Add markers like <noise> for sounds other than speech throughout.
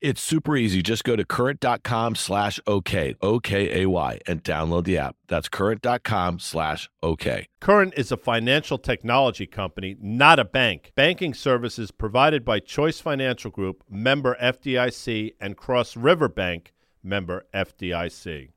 It's super easy. Just go to current.com slash OK, O-K-A-Y, and download the app. That's current.com slash OK. Current is a financial technology company, not a bank. Banking services provided by Choice Financial Group, member FDIC, and Cross River Bank, member FDIC.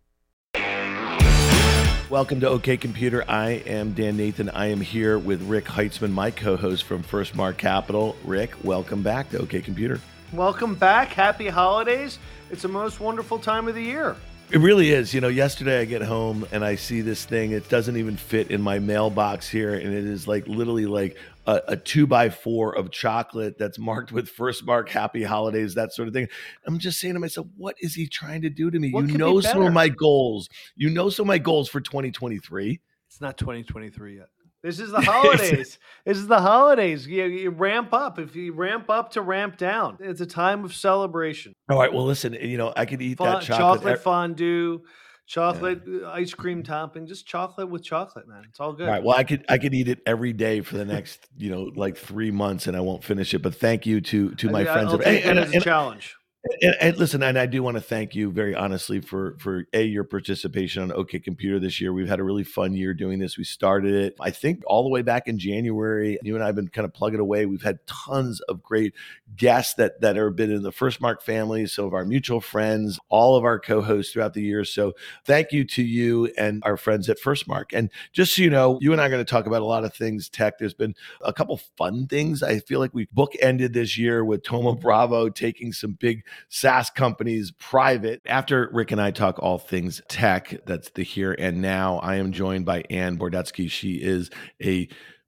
Welcome to OK Computer. I am Dan Nathan. I am here with Rick Heitzmann, my co host from First Mark Capital. Rick, welcome back to OK Computer. Welcome back. Happy holidays. It's the most wonderful time of the year. It really is. You know, yesterday I get home and I see this thing. It doesn't even fit in my mailbox here. And it is like literally like a, a, two by four of chocolate that's marked with first mark happy holidays, that sort of thing. I'm just saying to myself, what is he trying to do to me? What you know some of my goals. You know some of my goals for 2023. It's not 2023 yet. This is <laughs> the holidays. this is the holidays. You, you, ramp up. If you ramp up to ramp down, it's a time of celebration. All right. Well, listen. You know, I could eat that chocolate. chocolate fondue, chocolate yeah. Uh, ice cream topping, just chocolate with chocolate, man. It's all good. All right. Well, I could I could eat it every day for the next you know like three months, and I won't finish it. But thank you to to my I, friends. I'll take and, as a challenge. And, and, listen, and I do want to thank you very honestly for for a your participation on OK Computer this year. We've had a really fun year doing this. We started it, I think, all the way back in January. You and I have been kind of plugging away. We've had tons of great guests that that have been in the First Mark family, some of our mutual friends, all of our co-hosts throughout the year. So thank you to you and our friends at First Mark. And just so you know, you and I are going to talk about a lot of things tech. There's been a couple fun things. I feel like we bookended this year with Thoma Bravo taking some big SaaS companies private. After Rick and I talk all things tech, that's the here and now, I am joined by Ann Bordetsky. She is a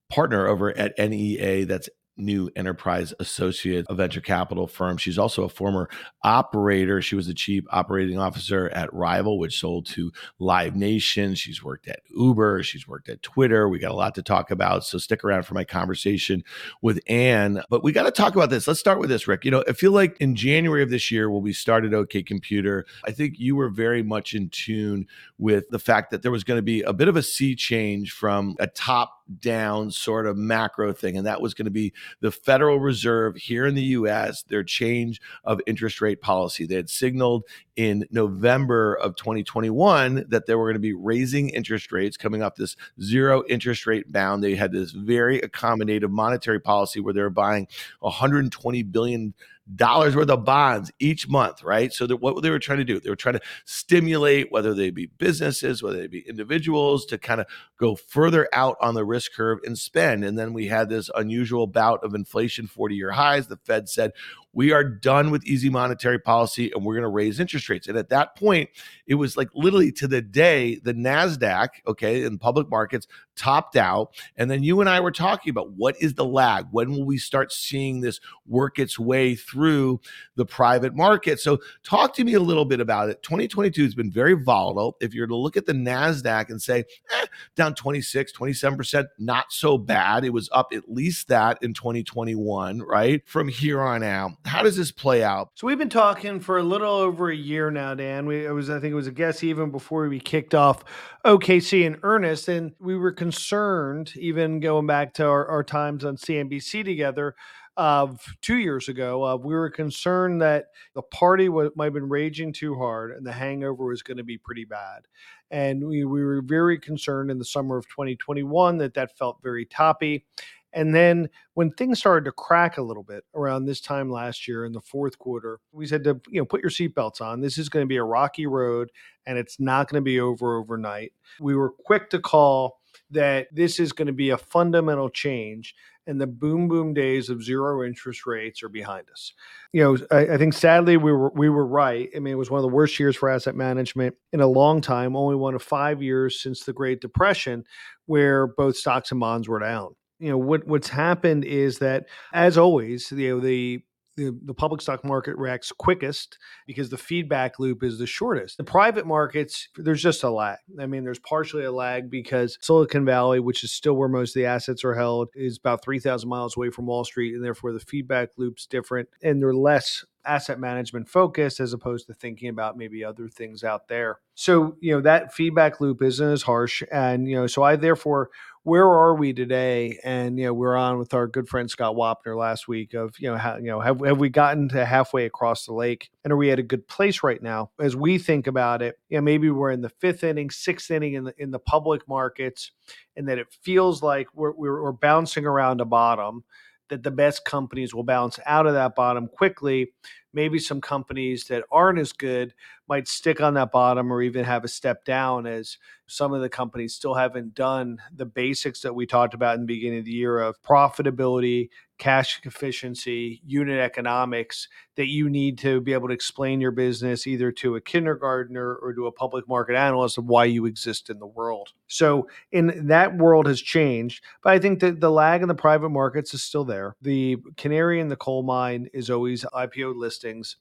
partner over at NEA, that's new enterprise associate, a venture capital firm. She's also a former operator. She was the chief operating officer at Rival, which sold to Live Nation. She's worked at Uber. She's worked at Twitter. We got a lot to talk about. So stick around for my conversation with Ann. But we got to talk about this. Let's start with this, Rick. You know, I feel like in January of this year, when we started OK Computer, I think you were very much in tune with the fact that there was going to be a bit of a sea change from a top down sort of macro thing. And that was going to be the Federal Reserve here in the US, their change of interest rate policy. They had signaled in November of 2021 that they were going to be raising interest rates coming off this zero interest rate bound. They had this very accommodative monetary policy where they were buying 120 billion dollars worth of bonds each month, right? So that what they were trying to do, they were trying to stimulate whether they be businesses, whether they be individuals, to kind of go further out on the risk curve and spend. And then we had this unusual bout of inflation, 40 year highs. The Fed said, we are done with easy monetary policy and we're going to raise interest rates. And at that point, it was like literally to the day the NASDAQ, okay, in public markets topped out. And then you and I were talking about what is the lag? When will we start seeing this work its way through the private market? So, talk to me a little bit about it. 2022 has been very volatile. If you're to look at the NASDAQ and say, eh, down 26, 27%, not so bad. It was up at least that in 2021, right? From here on out how does this play out? So we've been talking for a little over a year now, Dan. We it was I think it was a guess even before we kicked off OKC in earnest, and we were concerned even going back to our, our times on CNBC together of two years ago. Uh, we were concerned that the party w- might have been raging too hard and the hangover was going to be pretty bad. And we, we were very concerned in the summer of 2021 that that felt very toppy. And then when things started to crack a little bit around this time last year in the fourth quarter, we said to you know put your seatbelts on. This is going to be a rocky road, and it's not going to be over overnight. We were quick to call that this is going to be a fundamental change and the boom boom days of zero interest rates are behind us. You know, I, I, think sadly we were we were right. I mean, it was one of the worst years for asset management in a long time. Only one of five years since the Great Depression, where both stocks and bonds were down you know what what's happened is that as always you know the the, the public stock market reacts quickest because the feedback loop is the shortest. The private markets, there's just a lag. I mean, there's partially a lag because Silicon Valley, which is still where most of the assets are held, is about 3,000 miles away from Wall Street. And therefore, the feedback loop's different and they're less asset management focused as opposed to thinking about maybe other things out there. So, you know, that feedback loop isn't as harsh. And, you know, so I therefore where are we today? And you know, we are on with our good friend Scott Wapner last week of you know how you know have have we gotten to halfway across the lake, and are we at a good place right now as we think about it? You know, maybe we're in the fifth inning, sixth inning in the in the public markets, and that it feels like we're we're, we're bouncing around a bottom. That the best companies will bounce out of that bottom quickly. Maybe some companies that aren't as good might stick on that bottom or even have a step down as some of the companies still haven't done the basics that we talked about in the beginning of the year of profitability, cash efficiency, unit economics that you need to be able to explain your business either to a kindergartner or to a public market analyst of why you exist in the world. So, in that world has changed, but I think that the lag in the private markets is still there. The canary in the coal mine is always IPO listings.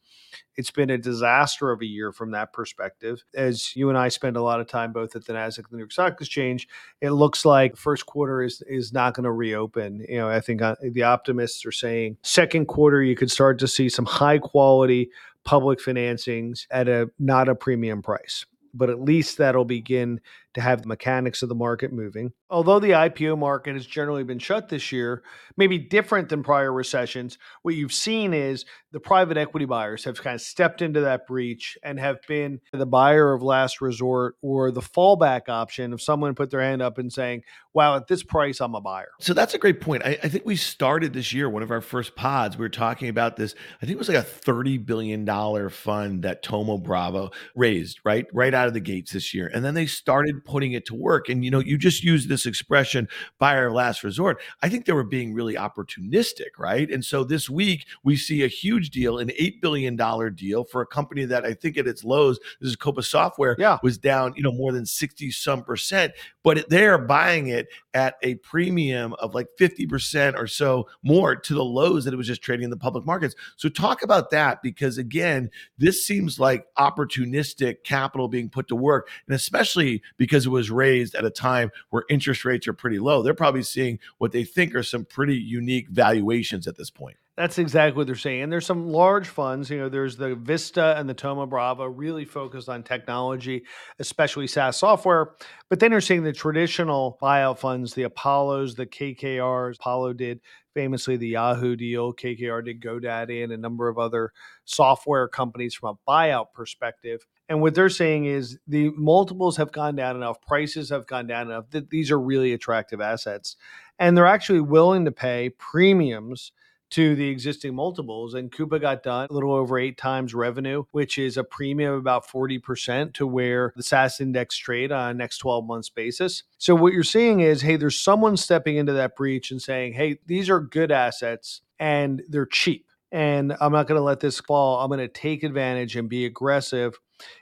It's been a disaster of a year from that perspective. As you and I spend a lot of time both at the Nasdaq and the New York Stock Exchange, it looks like first quarter is is not going to reopen. You know, I think uh, the optimists are saying second quarter you could start to see some high quality public financings at a not a premium price but at least that'll begin to have the mechanics of the market moving. Although the IPO market has generally been shut this year, maybe different than prior recessions, what you've seen is the private equity buyers have kind of stepped into that breach and have been the buyer of last resort or the fallback option if someone put their hand up and saying, wow, at this price, I'm a buyer. So that's a great point. I, I think we started this year, one of our first pods, we were talking about this. I think it was like a $30 billion fund that Thoma Bravo raised, right? Right out of the gates this year. And then they started putting it to work. And, you know, you just use this expression, buyer last resort. I think they were being really opportunistic, right? And so this week we see a huge deal, an $8 billion deal for a company that I think at its lows, this is Coupa Software, yeah. was down, you know, more than 60 some percent, but they're buying it at a premium of like 50% or so more to the lows that it was just trading in the public markets. So talk about that because again, this seems like opportunistic capital being put to work. And especially because it was raised at a time where interest rates are pretty low, they're probably seeing what they think are some pretty unique valuations at this point. That's exactly what they're saying. And there's some large funds. You know, there's the Vista and the Thoma Bravo, really focused on technology, especially SaaS software. But then you're seeing the traditional buyout funds, the Apollos, the KKRs. Apollo did famously the Yahoo deal. KKR did GoDaddy and a number of other software companies from a buyout perspective. And what they're saying is the multiples have gone down enough, prices have gone down enough that these are really attractive assets. And they're actually willing to pay premiums to the existing multiples. And Coupa got done a little over eight times revenue, which is a premium of about 40% to where the SaaS index trade on a next 12 months basis. So what you're seeing is, hey, there's someone stepping into that breach and saying, hey, these are good assets and they're cheap. And I'm not going to let this fall. I'm going to take advantage and be aggressive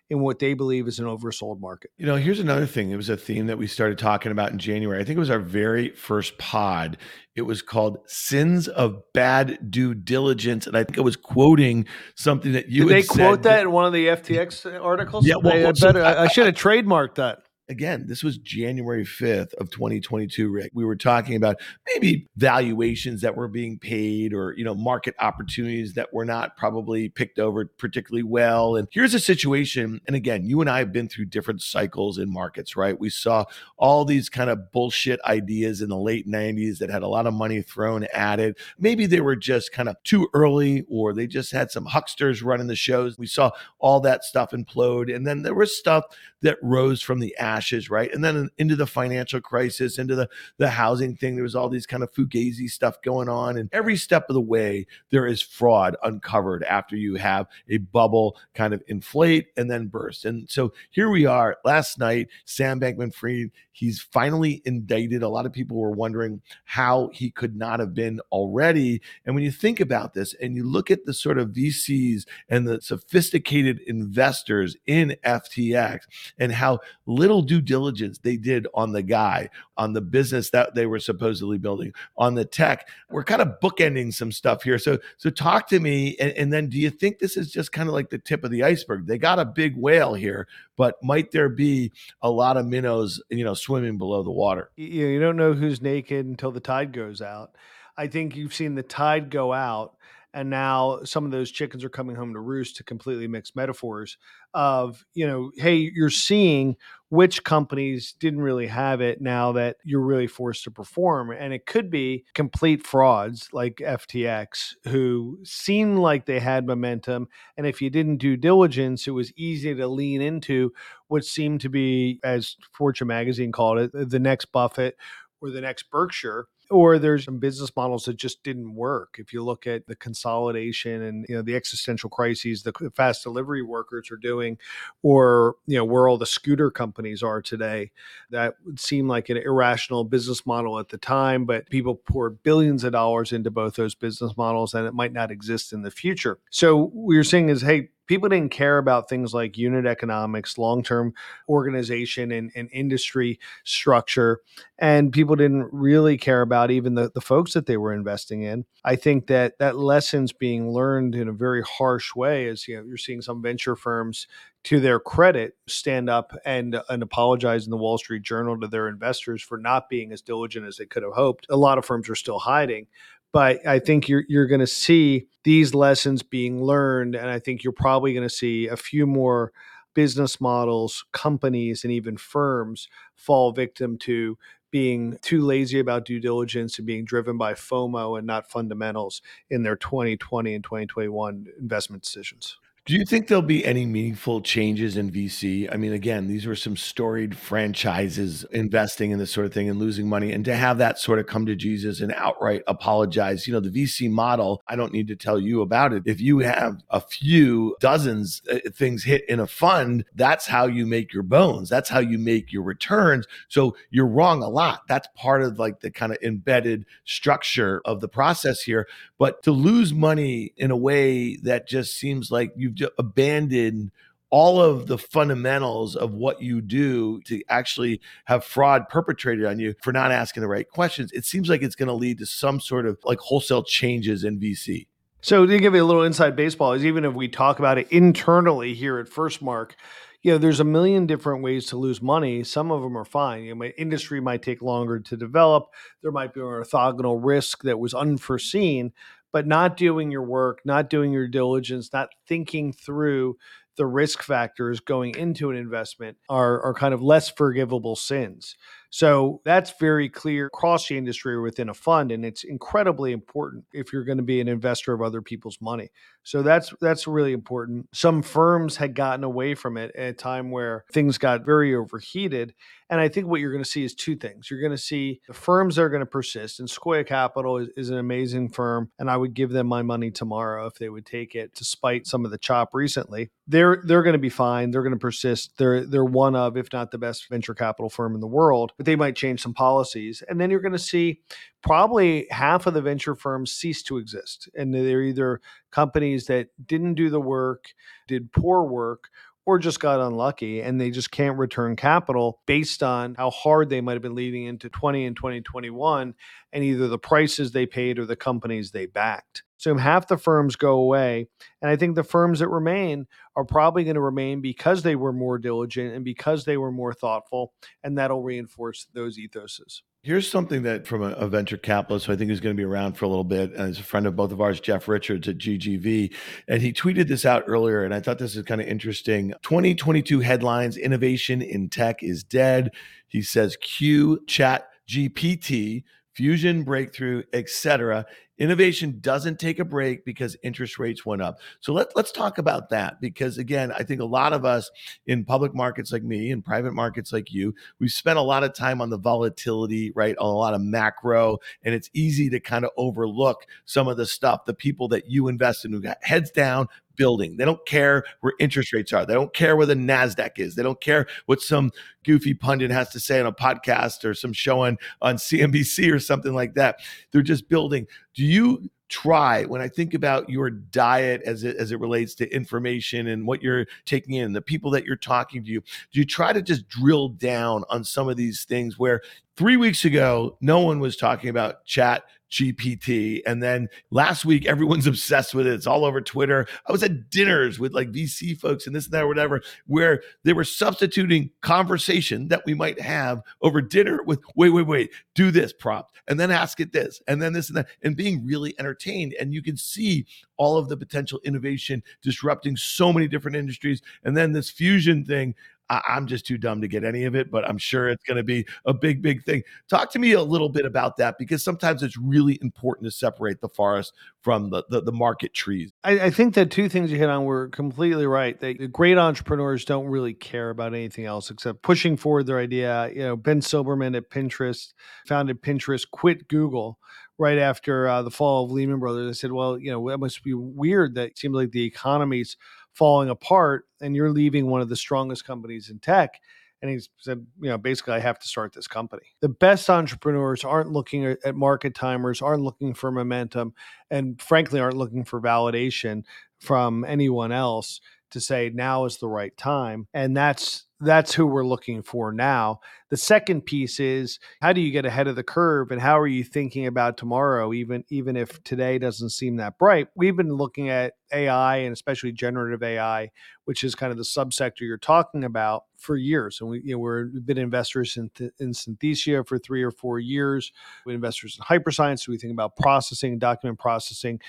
in what they believe is an oversold market. You know, here's another thing. It was a theme that we started talking about in January. I think it was our very first pod. It was called Sins of Bad Due Diligence. And I think I was quoting something that you Did they quote that in one of the FTX articles? Yeah, well, I, better, I, I should have trademarked that again, this was January 5th of 2022, Rick. We were talking about maybe valuations that were being paid or, you know, market opportunities that were not probably picked over particularly well. And here's a situation. And again, you and I have been through different cycles in markets, right? We saw all these kind of bullshit ideas in the late 90s that had a lot of money thrown at it. Maybe they were just kind of too early or they just had some hucksters running the shows. We saw all that stuff implode. And then there was stuff that rose from the ashes, right? And then into the financial crisis, into the, the housing thing, there was all these kind of fugazi stuff going on. And every step of the way, there is fraud uncovered after you have a bubble kind of inflate and then burst. And so here we are last night, Sam Bankman Fried, he's finally indicted. A lot of people were wondering how he could not have been already. And when you think about this and you look at the sort of VCs and the sophisticated investors in FTX, and how little due diligence they did on the guy, on the business that they were supposedly building, on the tech. We're kind of bookending some stuff here. So, so talk to me. And, and then do you think this is just kind of like the tip of the iceberg? They got a big whale here, but might there be a lot of minnows, you know, swimming below the water? You, you don't know who's naked until the tide goes out. I think you've seen the tide go out and now some of those chickens are coming home to roost to completely mixed metaphors of you know hey you're seeing which companies didn't really have it now that you're really forced to perform. And it could be complete frauds like FTX who seemed like they had momentum and if you didn't do diligence it was easy to lean into what seemed to be as Fortune magazine called it the next Buffett or the next Berkshire or there's some business models that just didn't work. If you look at the consolidation and you know the existential crises the fast delivery workers are doing, or you know where all the scooter companies are today, that would seem like an irrational business model at the time, but people poured billions of dollars into both those business models, and it might not exist in the future. So what you're saying is, hey, people didn't care about things like unit economics, long term organization and, and, industry structure. And people didn't really care about even the, the folks that they were investing in. I think that that lesson's being learned in a very harsh way as you know, you're seeing some venture firms to their credit, stand up and and apologize in the Wall Street Journal to their investors for not being as diligent as they could have hoped. A lot of firms are still hiding, but I think you're you're going to see these lessons being learned, and I think you're probably going to see a few more business models, companies, and even firms fall victim to being too lazy about due diligence and being driven by FOMO and not fundamentals in their 2020 and 2021 investment decisions. Do you think there'll be any meaningful changes in VC? I mean, again, these were some storied franchises investing in this sort of thing and losing money. And to have that sort of come to Jesus and outright apologize, you know, the VC model, I don't need to tell you about it. If you have a few dozens uh, things hit in a fund, that's how you make your bones. That's how you make your returns. So you're wrong a lot. That's part of like the kind of embedded structure of the process here. But to lose money in a way that just seems like you you've abandoned all of the fundamentals of what you do to actually have fraud perpetrated on you for not asking the right questions, it seems like it's going to lead to some sort of like wholesale changes in VC. So to give you a little inside baseball is even if we talk about it internally here at First Mark, you know, there's a million different ways to lose money. Some of them are fine. You know, my industry might take longer to develop. There might be an orthogonal risk that was unforeseen but not doing your work, not doing your diligence, not thinking through the risk factors going into an investment are, are kind of less forgivable sins. So that's very clear across the industry or within a fund, and it's incredibly important if you're going to be an investor of other people's money. So that's that's really important. Some firms had gotten away from it at a time where things got very overheated, and I think what you're going to see is two things. You're going to see the firms that are going to persist, and Sequoia Capital is, is an amazing firm, and I would give them my money tomorrow if they would take it, despite some of the chop recently. They're they're going to be fine. They're going to persist. They're they're one of, if not the best venture capital firm in the world but they might change some policies. And then you're going to see probably half of the venture firms cease to exist. And they're either companies that didn't do the work, did poor work, or just got unlucky and they just can't return capital based on how hard they might have been leading into 20 and 2021 and either the prices they paid or the companies they backed. So half the firms go away. And I think the firms that remain are probably going to remain because they were more diligent and because they were more thoughtful. And that'll reinforce those ethoses. Here's something that from a, a, venture capitalist who I think is going to be around for a little bit, and is a friend of both of ours, Jeff Richards at GGV. And he tweeted this out earlier, and I thought this is kind of interesting. 2022 headlines Innovation in tech is dead. He says Q Chat GPT fusion breakthrough, etc. Innovation doesn't take a break because interest rates went up. So let, let's talk about that because, again, I think a lot of us in public markets like me and private markets like you, we've spent a lot of time on the volatility, right? On a lot of macro, and it's easy to kind of overlook some of the stuff, the people that you invest in who got heads down, building. They don't care where interest rates are. They don't care where the NASDAQ is. They don't care what some goofy pundit has to say on a podcast or some show on, on CNBC or something like that. They're just building. Do you try when I think about your diet as it as it relates to information and what you're taking in, the people that you're talking to do you try to just drill down on some of these things where three weeks ago no one was talking about chat GPT. And then last week, everyone's <laughs> obsessed with it. It's all over Twitter. I was at dinners with like VC folks and this and that, or whatever, where they were substituting conversation that we might have over dinner with, wait, wait, wait, do this prompt, and then ask it this, and then this and that, and being really entertained. And you can see all of the potential innovation disrupting so many different industries. And then this fusion thing, I, am just too dumb to get any of it, but I'm sure it's going to be a big, big thing. Talk to me a little bit about that because sometimes it's really important to separate the forest from the the, the market trees. I, I, think that two things you hit on were completely right. They, the great entrepreneurs don't really care about anything else except pushing forward their idea. You know, Ben Silbermann at Pinterest founded Pinterest, quit Google right after uh, the fall of Lehman Brothers. I said, well, you know, it must be weird that it seems like the economy's falling apart and you're leaving one of the strongest companies in tech. And he said, you know, basically, I have to start this company. The best entrepreneurs aren't looking at market timers, aren't looking for momentum, and frankly, aren't looking for validation from anyone else to say now is the right time. And that's that's who we're looking for now. The second piece is how do you get ahead of the curve and how are you thinking about tomorrow even even if today doesn't seem that bright. We've been looking at AI and especially generative AI, which is kind of the subsector you're talking about for years. And we you know we're, we've been investors in, in Synthesia for 3 or 4 years. We're investors in Hyperscience, so we think about processing, document processing,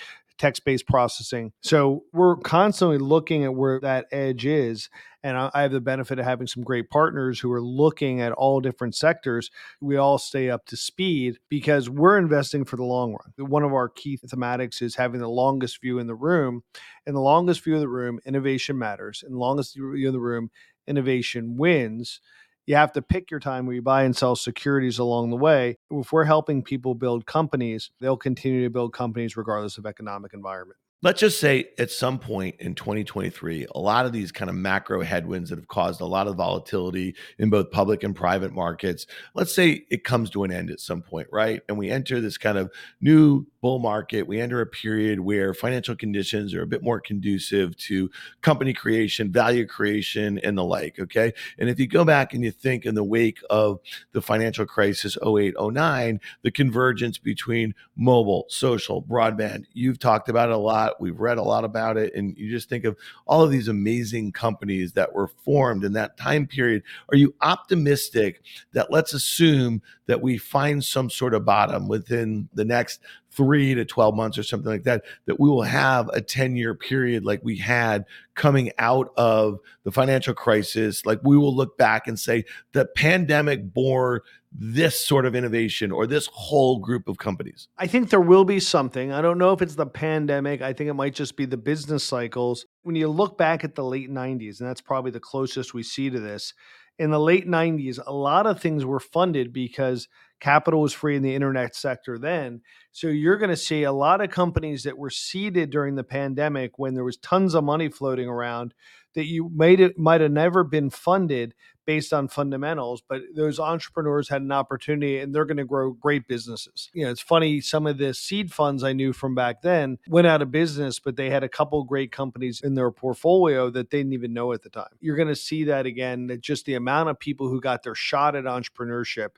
text based processing. So we're constantly looking at where that edge is. And I have the benefit of having some great partners who are looking at all different sectors. We all stay up to speed because we're investing for the long run. One of our key thematics is having the longest view in the room. And the longest view of the room, innovation matters. And the longest view of the room, innovation wins you have to pick your time where you buy and sell securities along the way. If we're helping people build companies, they'll continue to build companies regardless of economic environment let's just say at some point in 2023 a lot of these kind of macro headwinds that have caused a lot of volatility in both public and private markets let's say it comes to an end at some point right? And we enter this kind of new bull market. We enter a period where financial conditions are a bit more conducive to company creation value creation and the like okay? And if you go back and you think in the wake of the financial crisis 08 09 the convergence between mobile social broadband you've talked about it a lot lot. We've read a lot about it. And you just think of all of these amazing companies that were formed in that time period. Are you optimistic that let's assume that we find some sort of bottom within the next three to 12 months or something like that, that we will have a 10 year period like we had coming out of the financial crisis? Like we will look back and say the pandemic bore this sort of innovation or this whole group of companies? I think there will be something. I don't know if it's the pandemic. I think it might just be the business cycles. When you look back at the late 90s, and that's probably the closest we see to this, in the late 90s, a lot of things were funded because capital was free in the internet sector then. So you're going to see a lot of companies that were seeded during the pandemic when there was tons of money floating around that you made it might have never been funded based on fundamentals, but those entrepreneurs had an opportunity and they're going to grow great businesses. You know, it's funny, some of the seed funds I knew from back then went out of business, but they had a couple great companies in their portfolio that they didn't even know at the time. You're going to see that again, that just the amount of people who got their shot at entrepreneurship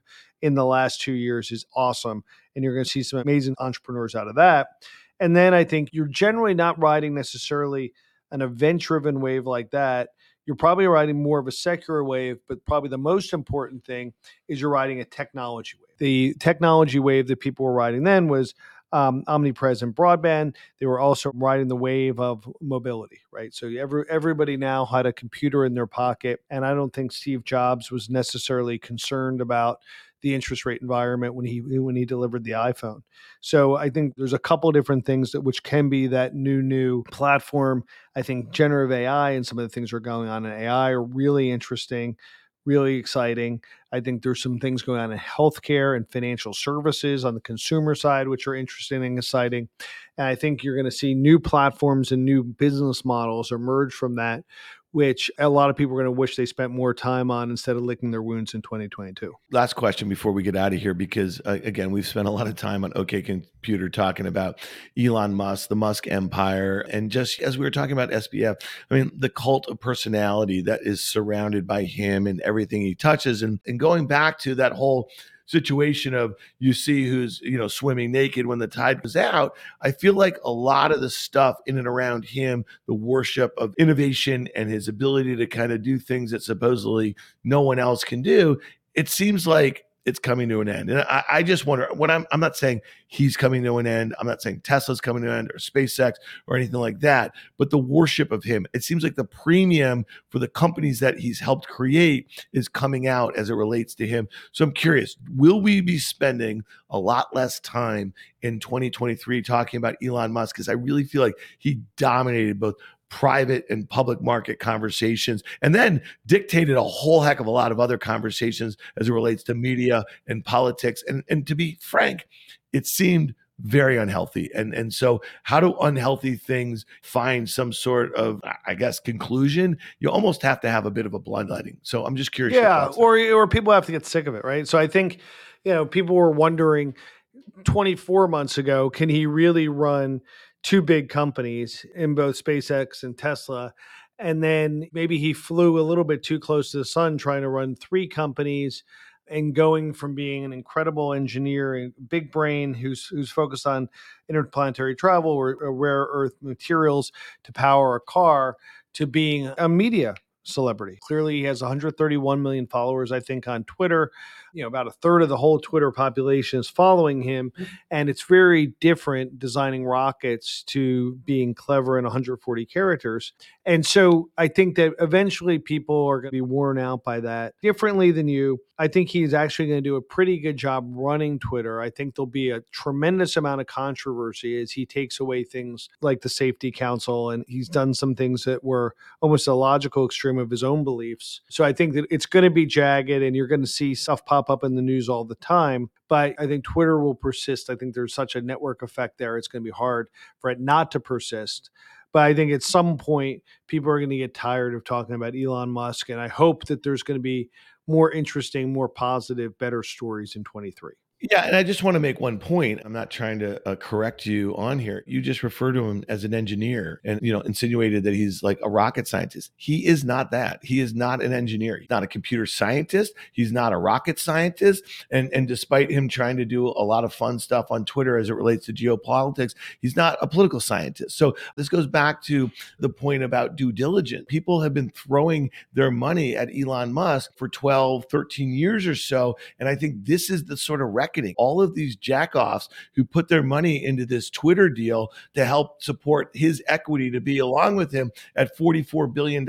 in the last two years is awesome. And you're going to see some amazing entrepreneurs out of that. And then I think you're generally not riding necessarily an event driven wave like that you're probably riding more of a secular wave, but probably the most important thing is you're riding a technology wave. The technology wave that people were riding then was um, omnipresent broadband. They were also riding the wave of mobility, right? So every, everybody now had a computer in their pocket. And I don't think Steve Jobs was necessarily concerned about the interest rate environment when he when he delivered the iPhone. So I think there's a couple different things that which can be that new new platform. I think generative AI and some of the things that are going on in AI are really interesting, really exciting. I think there's some things going on in healthcare and financial services on the consumer side, which are interesting and exciting. And I think you're going to see new platforms and new business models emerge from that which a lot of people are going to wish they spent more time on instead of licking their wounds in 2022. Last question before we get out of here, because uh, again, we've spent a lot of time on OK Computer talking about Elon Musk, the Musk empire, and just as we were talking about SBF, I mean, the cult of personality that is surrounded by him and everything he touches. And, and going back to that whole situation of you see who's you know swimming naked when the tide goes out i feel like a lot of the stuff in and around him the worship of innovation and his ability to kind of do things that supposedly no one else can do it seems like it's coming to an end. And I, I, just wonder what I'm I'm not saying he's coming to an end. I'm not saying Tesla's coming to an end or SpaceX or anything like that, but the worship of him. It seems like the premium for the companies that he's helped create is coming out as it relates to him. So I'm curious, will we be spending a lot less time in 2023 talking about Elon Musk? Because I really feel like he dominated both private and public market conversations, and then dictated a whole heck of a lot of other conversations as it relates to media and politics. And, and to be frank, it seemed very unhealthy. And and so how do unhealthy things find some sort of I guess conclusion? You almost have to have a bit of a bloodletting. So I'm just curious. Yeah, or or people have to get sick of it, right? So I think you know people were wondering 24 months ago, can he really run two big companies in both SpaceX and Tesla. And then maybe he flew a little bit too close to the sun trying to run three companies and going from being an incredible engineer and big brain who's who's focused on interplanetary travel or, or rare earth materials to power a car to being a media celebrity. Clearly, he has 131 million followers, I think, on Twitter. You know, about a third of the whole Twitter population is following him. Mm-hmm. And it's very different designing rockets to being clever in 140 characters. And so I think that eventually people are going to be worn out by that differently than you. I think he's actually going to do a pretty good job running Twitter. I think there'll be a tremendous amount of controversy as he takes away things like the Safety Council, and he's done some things that were almost a logical extreme of his own beliefs. So I think that it's going to be jagged, and you're going to see stuff pop up in the news all the time. But I think Twitter will persist. I think there's such a network effect there; it's going to be hard for it not to persist. But I think at some point, people are going to get tired of talking about Elon Musk. And I hope that there's going to be more interesting, more positive, better stories in 23. Yeah, and I just want to make one point. I'm not trying to uh, correct you on here. You just refer to him as an engineer and you know insinuated that he's like a rocket scientist. He is not that. He is not an engineer. He's not a computer scientist. He's not a rocket scientist. And and despite him trying to do a lot of fun stuff on Twitter as it relates to geopolitics, he's not a political scientist. So this goes back to the point about due diligence. People have been throwing their money at Elon Musk for 12, 13 years or so, and I think this is the sort of record All of these jackoffs who put their money into this Twitter deal to help support his equity to be along with him at $44 billion,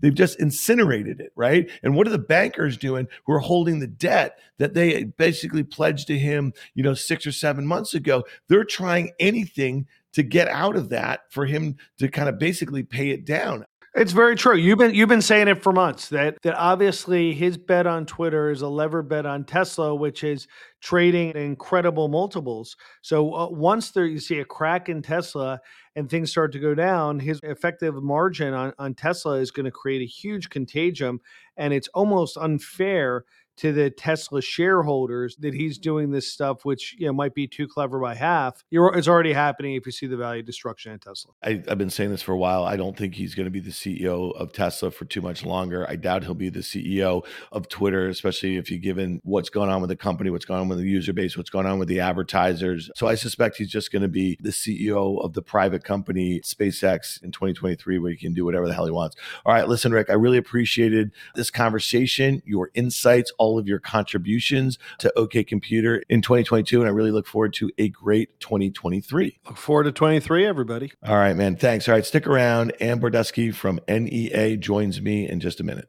they've just incinerated it, right? And what are the bankers doing who are holding the debt that they basically pledged to him, you know, six or seven months ago? They're trying anything to get out of that for him to kind of basically pay it down. It's very true. You've been you've been saying it for months that that obviously his bet on Twitter is a lever bet on Tesla, which is trading incredible multiples. So uh, once there you see a crack in Tesla and things start to go down, his effective margin on, on Tesla is going to create a huge contagion, and it's almost unfair to the Tesla shareholders that he's mm-hmm. doing this stuff, which you know might be too clever by half. You're, it's already happening if you see the value destruction in Tesla. I, have been saying this for a while. I don't think he's going to be the CEO of Tesla for too much longer. I doubt he'll be the CEO of Twitter, especially if you given what's going on with the company, what's going on with the user base, what's going on with the advertisers. So I suspect he's just going to be the CEO of the private company SpaceX in 2023, where he can do whatever the hell he wants. All right, listen, Rick, I really appreciated this conversation, your insights all of your contributions to OK Computer in 2022. And I really look forward to a great 2023. Look forward to 23, everybody. All right, man. Thanks. All right, stick around. Ann Bordetsky from NEA joins me in just a minute.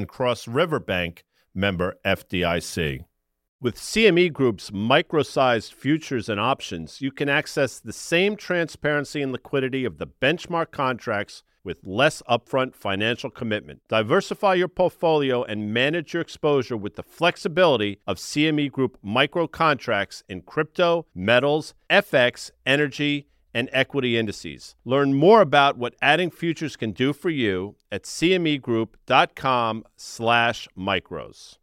Cross River Bank, member FDIC. With CME Group's micro-sized futures and options, you can access the same transparency and liquidity of the benchmark contracts with less upfront financial commitment. Diversify your portfolio and manage your exposure with the flexibility of CME Group micro contracts in crypto, metals, FX, energy, and equity indices. Learn more about what adding futures can do for you at cmegroup.com slash micros.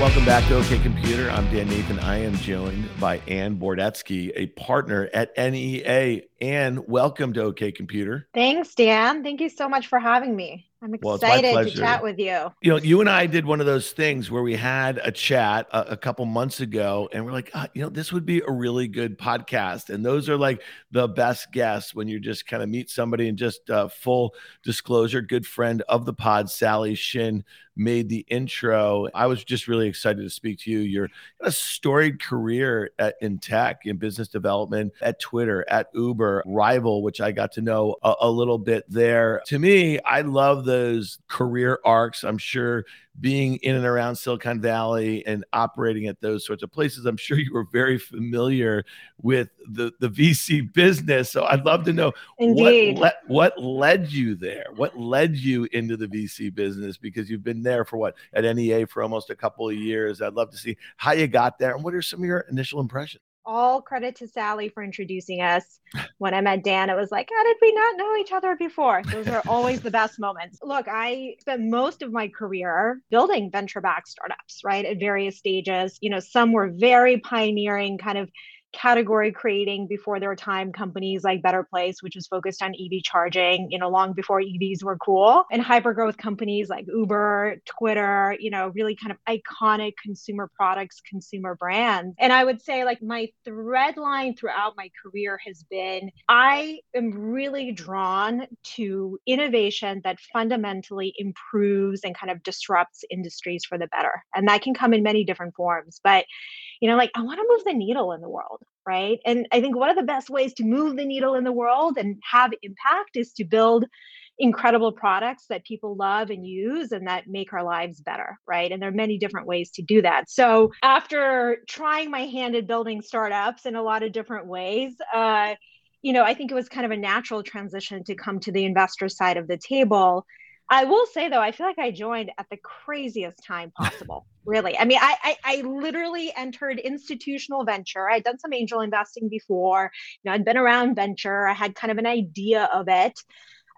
Welcome back to OK Computer. I'm Dan Nathan. I am joined by Ann Bordetsky, a partner at NEA. Ann, welcome to OK Computer. Thanks, Dan. Thank you so much for having me. I'm excited well, to chat with you. You know, you and I did one of those things where we had a chat a, a couple months ago, and we're like, oh, you know, this would be a really good podcast. And those are like the best guests when you just kind of meet somebody and just uh, full disclosure, good friend of the pod, Sally Shin made the intro. I was just really excited to speak to you. You're a storied career at, in tech, in business development, at Twitter, at Uber, Rival, which I got to know a, a little bit there. To me, I love those career arcs. I'm sure being in and around Silicon Valley and operating at those sorts of places, I'm sure you were very familiar with the, the VC business. So I'd love to know Indeed. what, le- what led you there? What led you into the VC business? Because you've been there for what at NEA for almost a couple of years. I'd love to see how you got there and what are some of your initial impressions? All credit to Sally for introducing us. When I met Dan, it was like, how did we not know each other before? Those are always the best moments. Look, I spent most of my career building venture backed startups, right, at various stages. You know, some were very pioneering, kind of category creating before their time companies like Better Place, which was focused on EV charging, you know, long before EVs were cool, and hyper growth companies like Uber, Twitter, you know, really kind of iconic consumer products, consumer brands. And I would say, like, my thread line throughout my career has been I am really drawn to innovation that fundamentally improves and kind of disrupts industries for the better. And that can come in many different forms. But you know, like I want to move the needle in the world, right? And I think one of the best ways to move the needle in the world and have impact is to build incredible products that people love and use and that make our lives better, right? And there are many different ways to do that. So after trying my hand at building startups in a lot of different ways, uh, you know, I think it was kind of a natural transition to come to the investor side of the table I will say though, I feel like I joined at the craziest time <laughs> possible. really, I mean, I, I, I literally entered institutional venture. I'd done some angel investing before. You know, I'd been around venture. I had kind of an idea of it.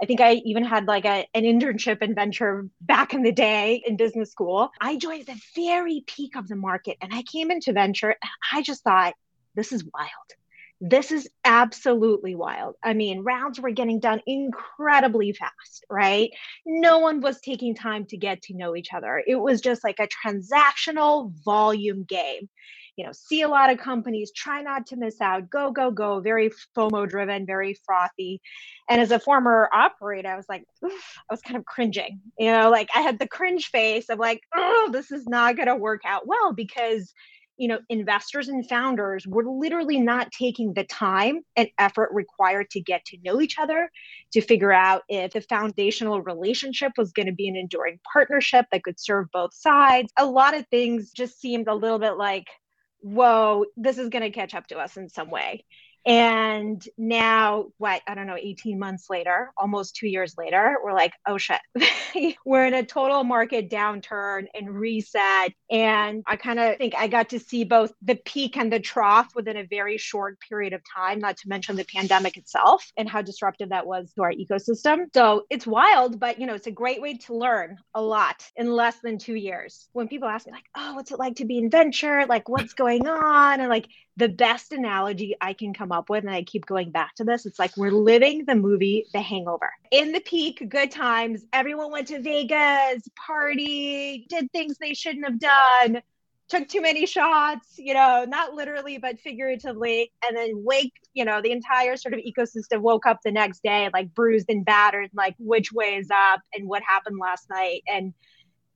I think I even had like a, an internship in venture back in the day in business school. I joined at the very peak of the market, and I came into venture. I just thought, this is wild this is absolutely wild. I mean, rounds were getting done incredibly fast, right? No one was taking time to get to know each other. It was just like a transactional volume game. You know, see a lot of companies, try not to miss out, go, go, go, very FOMO driven, very frothy. And as a former operator, I was like, I was kind of cringing. You know, like I had the cringe face of like, oh, this is not going to work out well because you know investors and founders were literally not taking the time and effort required to get to know each other to figure out if the foundational relationship was going to be an enduring partnership that could serve both sides. A lot of things just seemed a little bit like whoa this is going to catch up to us in some way and now, what, I don't know, 18 months later, almost two years later, we're like, oh shit, <laughs> we're in a total market downturn and reset. And I kind of think I got to see both the peak and the trough within a very short period of time, not to mention the pandemic itself and how disruptive that was to our ecosystem. So it's wild, but you know, it's a great way to learn a lot in less than two years. When people ask me, like, oh, what's it like to be in venture? Like, what's going on? And like, the best analogy I can come up with, and I keep going back to this, it's like we're living the movie The Hangover. In the peak, good times, everyone went to Vegas, party, did things they shouldn't have done, took too many shots, you know, not literally, but figuratively, and then wake, you know, the entire sort of ecosystem woke up the next day, like bruised and battered, like which way is up and what happened last night. And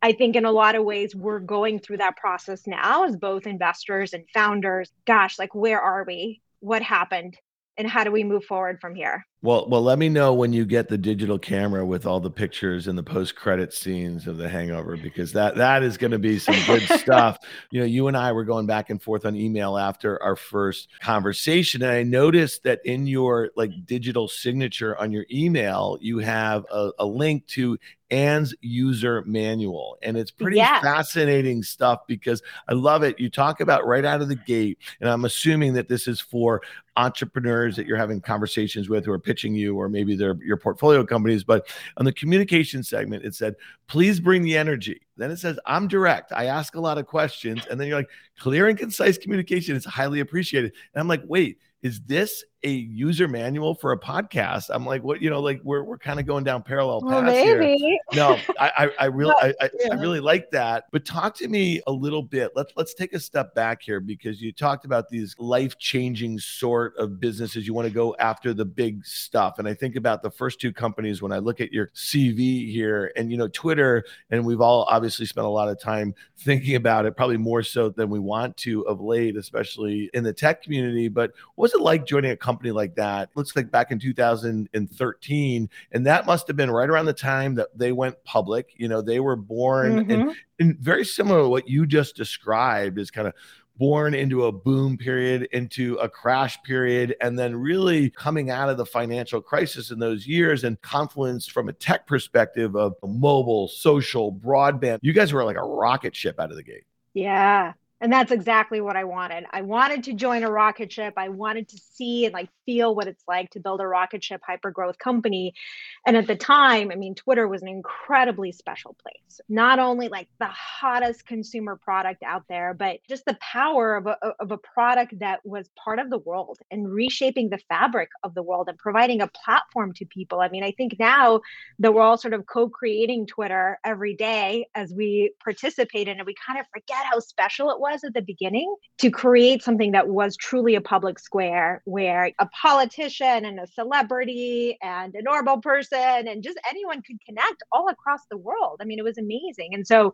I think in a lot of ways, we're going through that process now as both investors and founders. Gosh, like, where are we? What happened? And how do we move forward from here? Well, well, let me know when you get the digital camera with all the pictures and the post-credit scenes of The Hangover, because that that is going to be some good <laughs> stuff. You know, you and I were going back and forth on email after our first conversation, and I noticed that in your like digital signature on your email, you have a, a link to Ann's user manual. And it's pretty yes. fascinating stuff because I love it. You talk about right out of the gate, and I'm assuming that this is for entrepreneurs that you're having conversations with who are pitching you, or maybe they're your portfolio companies. But on the communication segment, it said, please bring the energy. Then it says, I'm direct. I ask a lot of questions. And then you're like, clear and concise communication is highly appreciated. And I'm like, wait, is this a user manual for a podcast? I'm like, what, you know, like we're, we're kind of going down parallel well, paths maybe. here. No, I, I, I <laughs> really, I, I. I, really like that. But talk to me a little bit. Let's, let's take a step back here because you talked about these life changing sort of businesses. You want to go after the big stuff. And I think about the first two companies when I look at your CV here and, you know, Twitter, and we've all obviously spent a lot of time thinking about it, probably more so than we want to of late, especially in the tech community. But what's it like joining a company? company like that. Looks like back in 2013, and that must have been right around the time that they went public. You know, they were born mm-hmm. and, and very similar to what you just described is kind of born into a boom period, into a crash period, and then really coming out of the financial crisis in those years and confluence from a tech perspective of mobile, social, broadband. You guys were like a rocket ship out of the gate. Yeah. And that's exactly what I wanted. I wanted to join a rocket ship. I wanted to see and like feel what it's like to build a rocket ship hyper growth company. And at the time, I mean, Twitter was an incredibly special place. Not only like the hottest consumer product out there, but just the power of a, of a product that was part of the world and reshaping the fabric of the world and providing a platform to people. I mean, I think now that we're all sort of co creating Twitter every day as we participate in it, we kind of forget how special it was was at the beginning to create something that was truly a public square where a politician and a celebrity and a normal person and just anyone could connect all across the world. I mean, it was amazing. And so,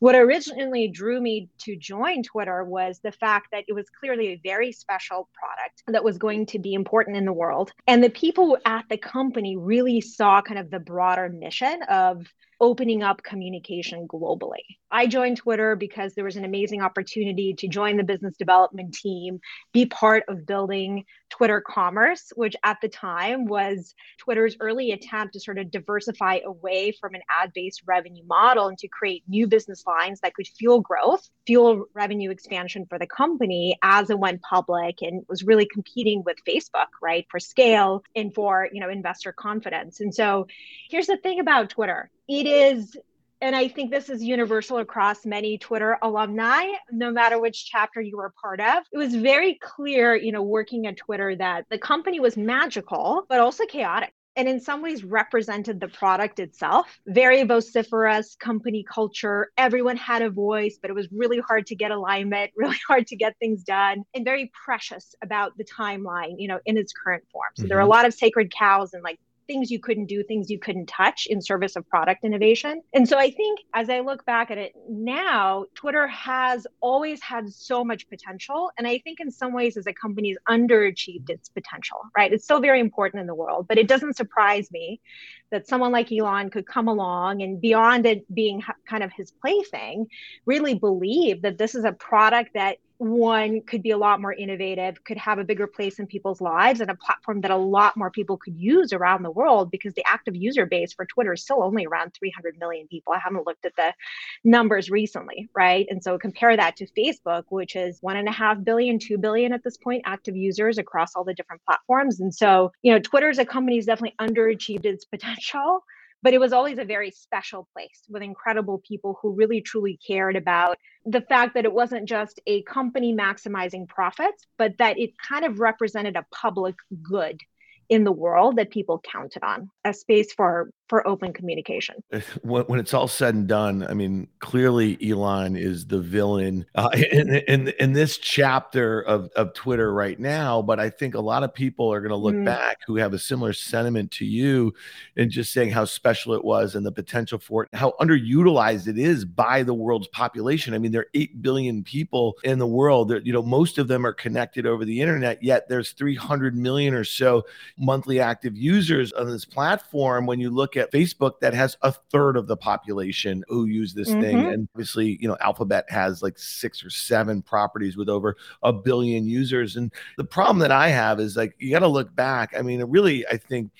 what originally drew me to join Twitter was the fact that it was clearly a very special product that was going to be important in the world. And the people at the company really saw kind of the broader mission of opening up communication globally. I joined Twitter because there was an amazing opportunity to join the business development team, be part of building Twitter Commerce, which at the time was Twitter's early attempt to sort of diversify away from an ad based revenue model and to create new business lines that could fuel growth, fuel revenue expansion for the company as it went public and was really competing with Facebook, right, for scale and for, you know, investor confidence. And so here's the thing about Twitter it is and I think this is universal across many Twitter alumni, no matter which chapter you were part of. It was very clear, you know, working at Twitter that the company was magical, but also chaotic. And in some ways represented the product itself. Very vociferous company culture. Everyone had a voice, but it was really hard to get alignment, <laughs> really hard to get things done, and very precious about the timeline, you know, in its current form. So mm-hmm. there are a lot of sacred cows and like things you couldn't do, things you couldn't touch in service of product innovation. And so I think as I look back at it now, Twitter has always had so much potential. And I think in some ways, as a company, has underachieved its potential, right? It's still very important in the world, but it doesn't surprise me that someone like Elon could come along and beyond it being kind of his plaything, really believe that this is a product that one could be a lot more innovative, could have a bigger place in people's lives, and a platform that a lot more people could use around the world because the active user base for Twitter is still only around 300 million people. I haven't looked at the numbers recently, right? And so compare that to Facebook, which is one and a half billion, two billion at this point active users across all the different platforms. And so, you know, Twitter as a company has definitely underachieved its potential but it was always a very special place with incredible people who really truly cared about the fact that it wasn't just a company maximizing profits, but that it kind of represented a public good in the world that people counted on a space for for open communication. When, it's all said and done, I mean, clearly Elon is the villain uh, <laughs> in, in, in this chapter of, of Twitter right now. But I think a lot of people are going to look mm. back who have a similar sentiment to you and just saying how special it was and the potential for it, how underutilized it is by the world's population. I mean, there are 8 billion people in the world. That, you know, most of them are connected over the internet, yet there's 300 million or so monthly active users on this platform. When you look at Facebook that has a third of the population who use this mm-hmm. thing. And obviously, you know, Alphabet has like six or seven properties with over a billion users. And the problem that I have is like, you got to look back. I mean, really, I think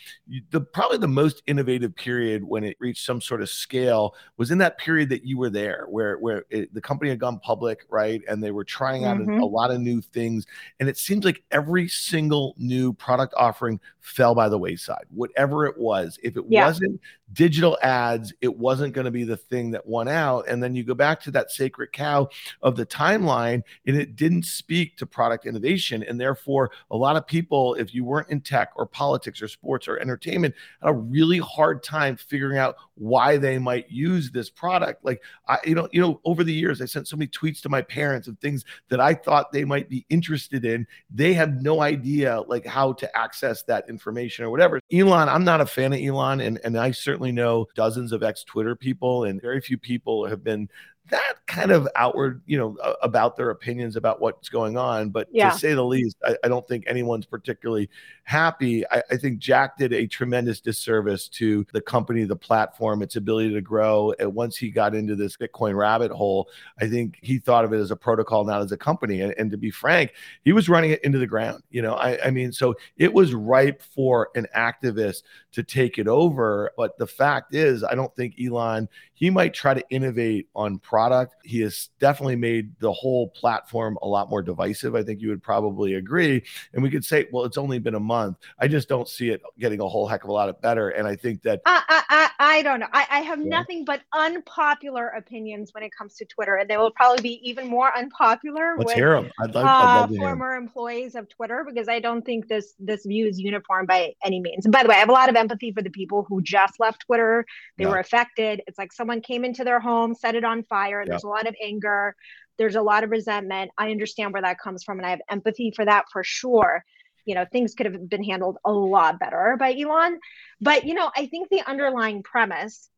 the probably the most innovative period when it reached some sort of scale was in that period that you were there, where where it, the company had gone public, right, and they were trying out mm-hmm. a, a lot of new things, and it seems like every single new product offering fell by the wayside, whatever it was. If it yeah. wasn't season digital ads, it wasn't going to be the thing that won out. And then you go back to that sacred cow of the timeline, and it didn't speak to product innovation. And therefore, a lot of people, if you weren't in tech or politics or sports or entertainment, had a really hard time figuring out why they might use this product. Like I, you know, you know, over the years, I sent so many tweets to my parents of things that I thought they might be interested in. They have no idea like how to access that information or whatever. Elon, I'm not a fan of Elon, and and I certainly know dozens of ex Twitter people, and very few people have been that kind of outward, you know, about their opinions about what's going on. But yeah. to say the least, I, I, don't think anyone's particularly happy. I, I, think Jack did a tremendous disservice to the company, the platform, its ability to grow. And once he got into this Bitcoin rabbit hole, I think he thought of it as a protocol, not as a company. And, and to be frank, he was running it into the ground. You know, I, I mean, so it was ripe for an activist to take it over. But the fact is, I don't think Elon, he might try to innovate on product. He has definitely made the whole platform a lot more divisive. I think you would probably agree. And we could say, well, it's only been a month. I just don't see it getting a whole heck of a lot of better. And I think that I I, I don't know. I, I have yeah. nothing but unpopular opinions when it comes to Twitter, and they will probably be even more unpopular. Let's with, hear them. I'd love, uh, I'd love former employees of Twitter because I don't think this this view is uniform by any means. And by the way, I have a lot of empathy for the people who just left Twitter. They yeah. were affected. It's like someone came into their home, set it on fire. There's a lot of anger. There's a lot of resentment. I understand where that comes from, and I have empathy for that for sure. You know, things could have been handled a lot better by Elon. But, you know, I think the underlying premise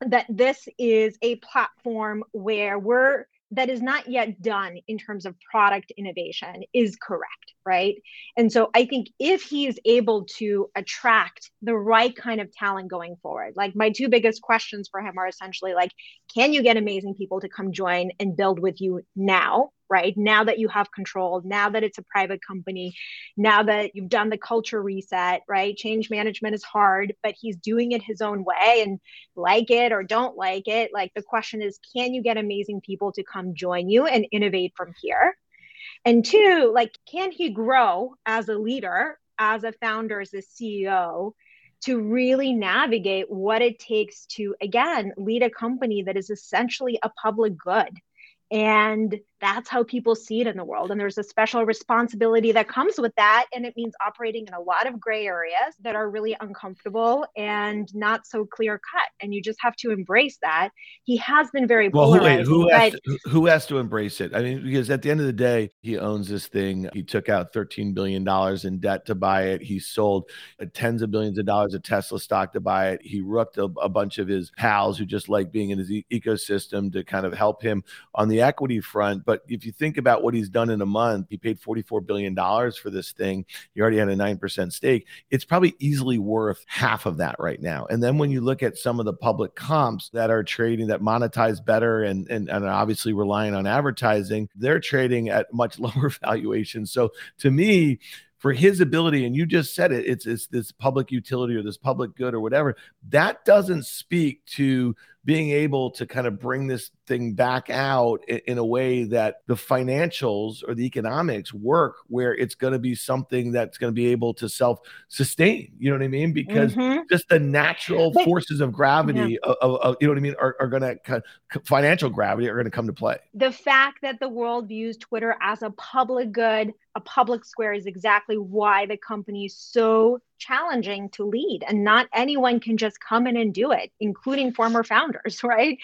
that this is a platform where we're that is not yet done in terms of product innovation is correct, right? And so I think if he is able to attract the right kind of talent going forward, like my two biggest questions for him are essentially like, can you get amazing people to come join and build with you now? right? Now that you have control, now that it's a private company, now that you've done the culture reset, right? Change management is hard, but he's doing it his own way and like it or don't like it. Like the question is, can you get amazing people to come join you and innovate from here? And two, like, can he grow as a leader, as a founder, as a CEO? to really navigate what it takes to again lead a company that is essentially a public good and that's how people see it in the world. And there's a special responsibility that comes with that. And it means operating in a lot of gray areas that are really uncomfortable and not so clear cut. And you just have to embrace that. He has been very well, wait, who, has to, who has to embrace it? I mean, because at the end of the day, he owns this thing. He took out $13 billion in debt to buy it. He sold uh, tens of billions of dollars of Tesla stock to buy it. He rooked a, a bunch of his pals who just like being in his e- ecosystem to kind of help him on the equity front but if you think about what he's done in a month, he paid $44 billion for this thing. He already had a 9% stake. It's probably easily worth half of that right now. And then when you look at some of the public comps that are trading that monetize better and, and, and obviously relying on advertising, they're trading at much <laughs> lower valuations. So to me, for his ability, and you just said it, it's, it's this public utility or this public good or whatever, that doesn't speak to being able to kind of bring this something back out in, in a way that the financials or the economics work where it's going to be something that's going to be able to self sustain. You know what I mean? Because mm-hmm. just the natural but, forces of gravity, yeah. of, of, you know what I mean, are, are going to financial gravity are going to come to play. The fact that the world views Twitter as a public good, a public square, is exactly why the company is so challenging to lead. And not anyone can just come in and do it, including former founders, <laughs> right?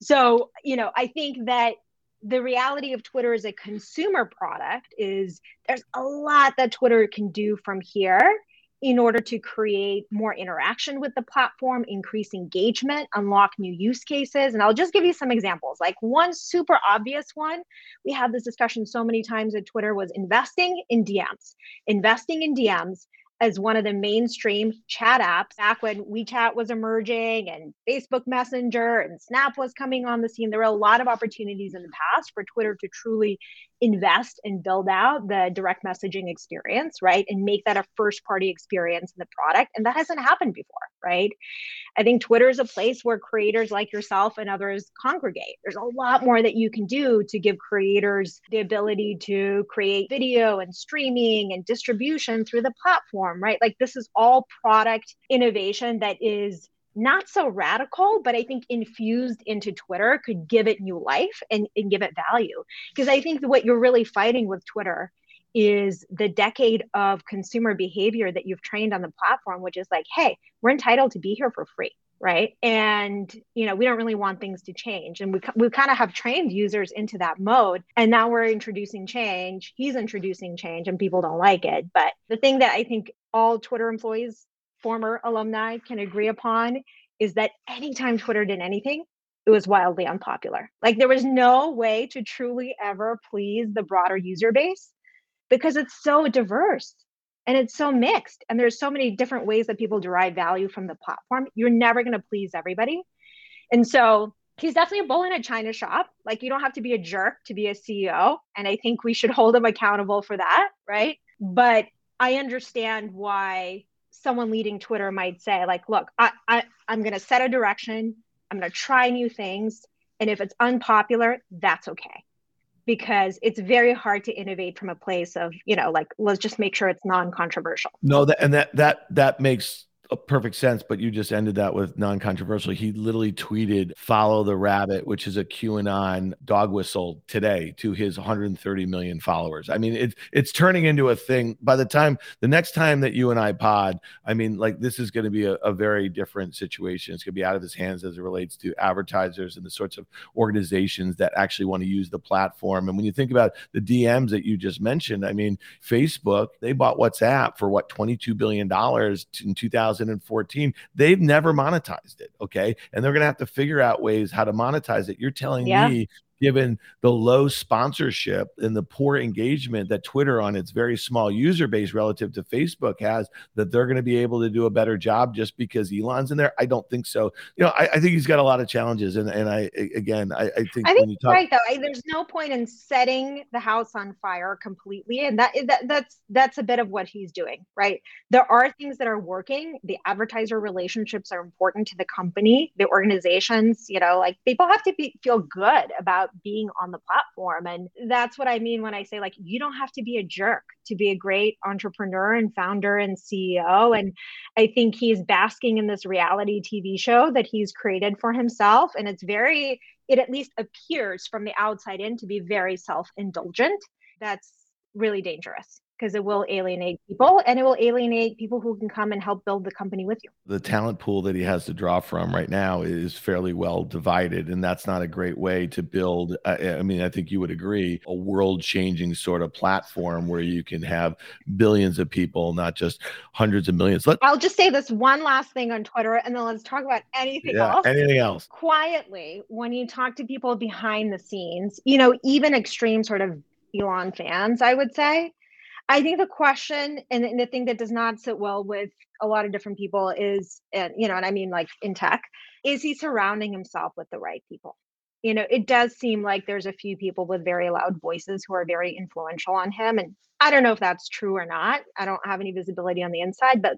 So, you know, I think that the reality of Twitter as a consumer product is there's a lot that Twitter can do from here in order to create more interaction with the platform, increase engagement, unlock new use cases. And I'll just give you some examples. Like one super obvious one, we had this discussion so many times at Twitter was investing in DMs. Investing in DMs as one of the mainstream chat apps back when WeChat was emerging and Facebook Messenger and Snap was coming on the scene. There were a lot of opportunities in the past for Twitter to truly invest and build out the direct messaging experience, right? And make that a first party experience in the product. And that hasn't happened before, right? I think Twitter is a place where creators like yourself and others congregate. There's a lot more that you can do to give creators the ability to create video and streaming and distribution through the platform, right? Like this is all product innovation that is not so radical, but I think infused into Twitter could give it new life and, and give it value. Because I think what you're really fighting with Twitter is the decade of consumer behavior that you've trained on the platform, which is like, hey, we're entitled to be here for free. Right. And, you know, we don't really want things to change. And we, we kind of have trained users into that mode. And now we're introducing change. He's introducing change and people don't like it. But the thing that I think all Twitter employees former alumni can agree upon is that anytime Twitter did anything, it was wildly unpopular. Like there was no way to truly ever please the broader user base because it's so diverse and it's so mixed and there's so many different ways that people derive value from the platform. You're never going to please everybody. And so he's definitely a bull in a china shop. Like you don't have to be a jerk to be a CEO and I think we should hold him accountable for that, right? But I understand why someone leading Twitter might say, like, look, I, I, I'm going to set a direction, I'm going to try new things. And if it's unpopular, that's okay. Because it's very hard to innovate from a place of, you know, like, let's just make sure it's non controversial. No, that, and that, that, that makes perfect sense, but you just ended that with non-controversial. He literally tweeted "Follow the Rabbit," which is a QAnon dog whistle today to his 130 million followers. I mean, it's it's turning into a thing. By the time the next time that you and I pod, I mean, like this is going to be a, a very different situation. It's going to be out of his hands as it relates to advertisers and the sorts of organizations that actually want to use the platform. And when you think about the DMs that you just mentioned, I mean, Facebook they bought WhatsApp for what 22 billion dollars in 2000 2014. They've never monetized it. Okay. And they're going to have to figure out ways how to monetize it. You're telling yeah. me given the low sponsorship and the poor engagement that Twitter on its very small user base relative to Facebook has, that they're going to be able to do a better job just because Elon's in there? I don't think so. You know, I, I think he's got a lot of challenges. And, and I, again, I, I think, I think when you talk- right though, I, there's no point in setting the house on fire completely. And that, that that's, that's a bit of what he's doing, right? There are things that are working. The advertiser relationships are important to the company, the organizations, you know, like people have to be, feel good about being on the platform. And that's what I mean when I say, like, you don't have to be a jerk to be a great entrepreneur and founder and CEO. And I think he's basking in this reality TV show that he's created for himself. And it's very, it at least appears from the outside in to be very self indulgent. That's really dangerous because it will alienate people and it will alienate people who can come and help build the company with you. The talent pool that he has to draw from right now is fairly well divided, and that's not a great way to build. Uh, uh, I, mean, I think you would agree a world changing sort of platform where you can have billions of people, not just hundreds of millions. Let, I'll just say this one last thing on Twitter and then let's talk about anything yeah, else. Anything else? Quietly, when you talk to people behind the scenes, you know, even extreme sort of Elon fans, I would say I think the question and the thing that does not sit well with a lot of different people is, and you know, and I mean like in tech, is he surrounding himself with the right people? You know, it does seem like there's a few people with very loud voices who are very influential on him. And I don't know if that's true or not. I don't have any visibility on the inside, but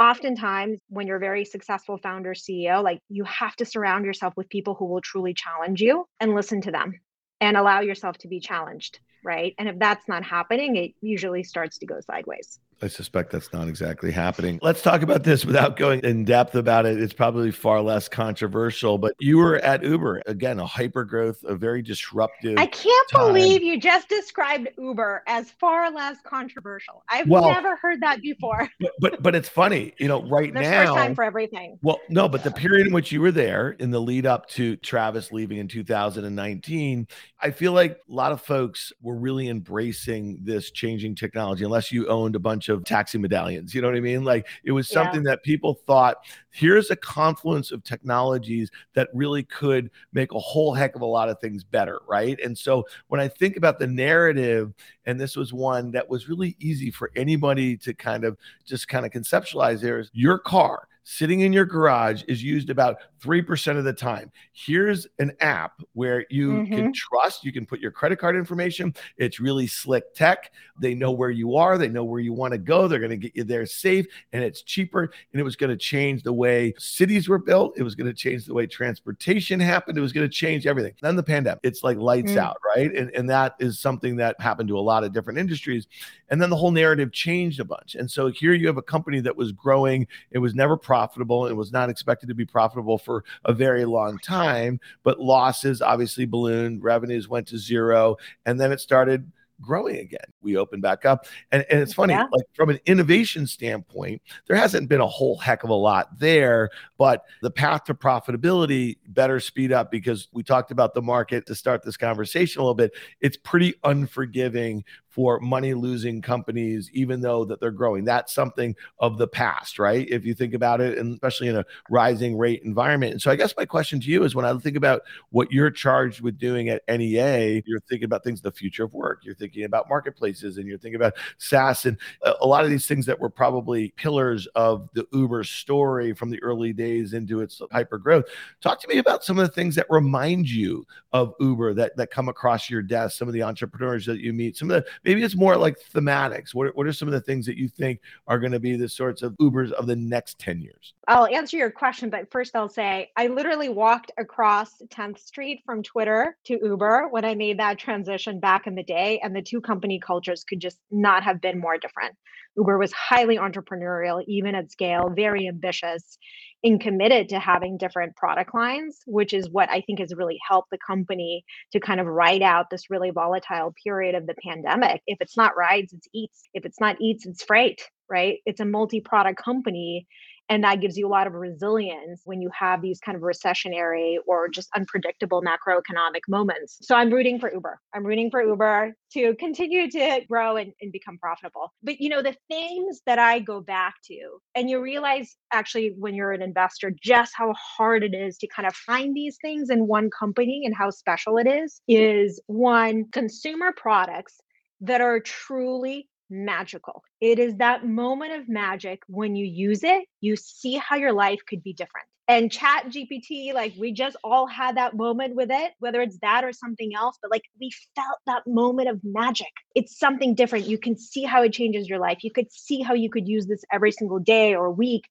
oftentimes when you're a very successful founder ceo like you have to surround yourself with people who will truly challenge you and listen to them and allow yourself to be challenged right? And if that's not happening it usually starts to go sideways I suspect that's not exactly happening. Let's talk about this without going in depth about it. It's probably far less controversial, but you were at Uber again, a hyper growth, a very disruptive. I can't time. believe you just described Uber as far less controversial. I've Well- never heard that before. <laughs> But, but but it's funny, you know, right There's now. first time for everything. Well, no, but the period in which you were there in the lead up to Travis leaving in 2019, I feel like a lot of folks were really embracing this changing technology, unless you owned a bunch of taxi medallions. You know what I mean? Like it was Yeah. something that people thought here's a confluence of technologies that really could make a whole heck of a lot of things better. Right. And so when I think about the narrative, and this was one that was really easy for anybody to kind of just kind of conceptualize there is your car sitting in your garage is used about 3% of the time. Here's an app where you can trust, you can put your credit card information. It's really slick tech. They know where you are, they know where you want to go. They're going to get you there safe and it's cheaper. And it was going to change the way cities were built. It was going to change the way transportation happened. It was going to change everything. Then the pandemic, it's like lights Mm. out, right? And, and that is something that happened to a lot of different industries. And then the whole narrative changed a bunch. And so here you have a company that was growing. It was never profitable. It was not expected to be profitable for a very long time, but losses obviously ballooned, revenues went to zero, and then it started growing again. We opened back up. And, and it's funny, Yeah. like from an innovation standpoint, there hasn't been a whole heck of a lot there, but the path to profitability better speed up because we talked about the market to start this conversation a little bit. It's pretty unforgiving for money losing companies, even though that they're growing. That's something of the past, right? If you think about it, and especially in a rising rate environment. And so I guess my question to you is when I think about what you're charged with doing at NEA, you're thinking about things, the future of work, you're thinking about marketplaces, and you're thinking about SaaS and a, lot of these things that were probably pillars of the Uber story from the early days into its hyper growth. Talk to me about some of the things that remind you of Uber that that come across your desk, some of the entrepreneurs that you meet, some of the maybe it's more like thematics. What, what are some of the things that you think are going to be the sorts of Ubers of the next 10 years? I'll answer your question, but first I'll say I literally walked across 10th Street from Twitter to Uber when I made that transition back in the day, and the two company cultures could just not have been more different. Uber was highly entrepreneurial, even at scale, very ambitious, and committed to having different product lines, which is what I think has really helped the company to kind of ride out this really volatile period of the pandemic. If it's not rides, it's eats. If it's not eats, it's freight, right? It's a multi product company. And that gives you a lot of resilience when you have these kind of recessionary or just unpredictable macroeconomic moments. So I'm rooting for Uber. I'm rooting for Uber to continue to grow and, and become profitable. But you know, the things that I go back to, and you realize actually when you're an investor, just how hard it is to kind of find these things in one company and how special it is, is one, consumer products that are truly magical. It is that moment of magic when you use it, you see how your life could be different. And ChatGPT, like we just all had that moment with it, whether it's that or something else, but like we felt that moment of magic. It's something different. You can see how it changes your life. You could see how you could use this every single day or week.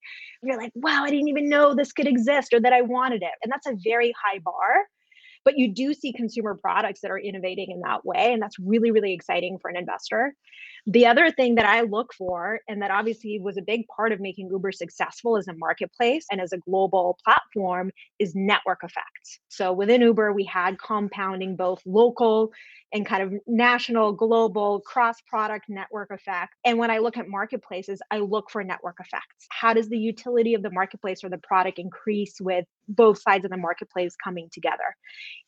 You're like, wow, I didn't even know this could exist or that I wanted it. And that's a very high bar but you do see consumer products that are innovating in that way and that's really really exciting for an investor. The other thing that i look for and that obviously was a big part of making uber successful as a marketplace and as a global platform is network effects. So within uber we had compounding both local and kind of national global cross product network effect. And when i look at marketplaces i look for network effects. How does the utility of the marketplace or the product increase with both sides of the marketplace coming together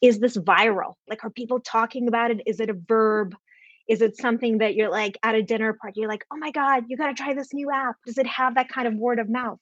is this viral? Like, are people talking about it? Is it a verb? Is it something that you're like at a dinner party? You're like, oh my God, you got to try this new app. Does it have that kind of word of mouth?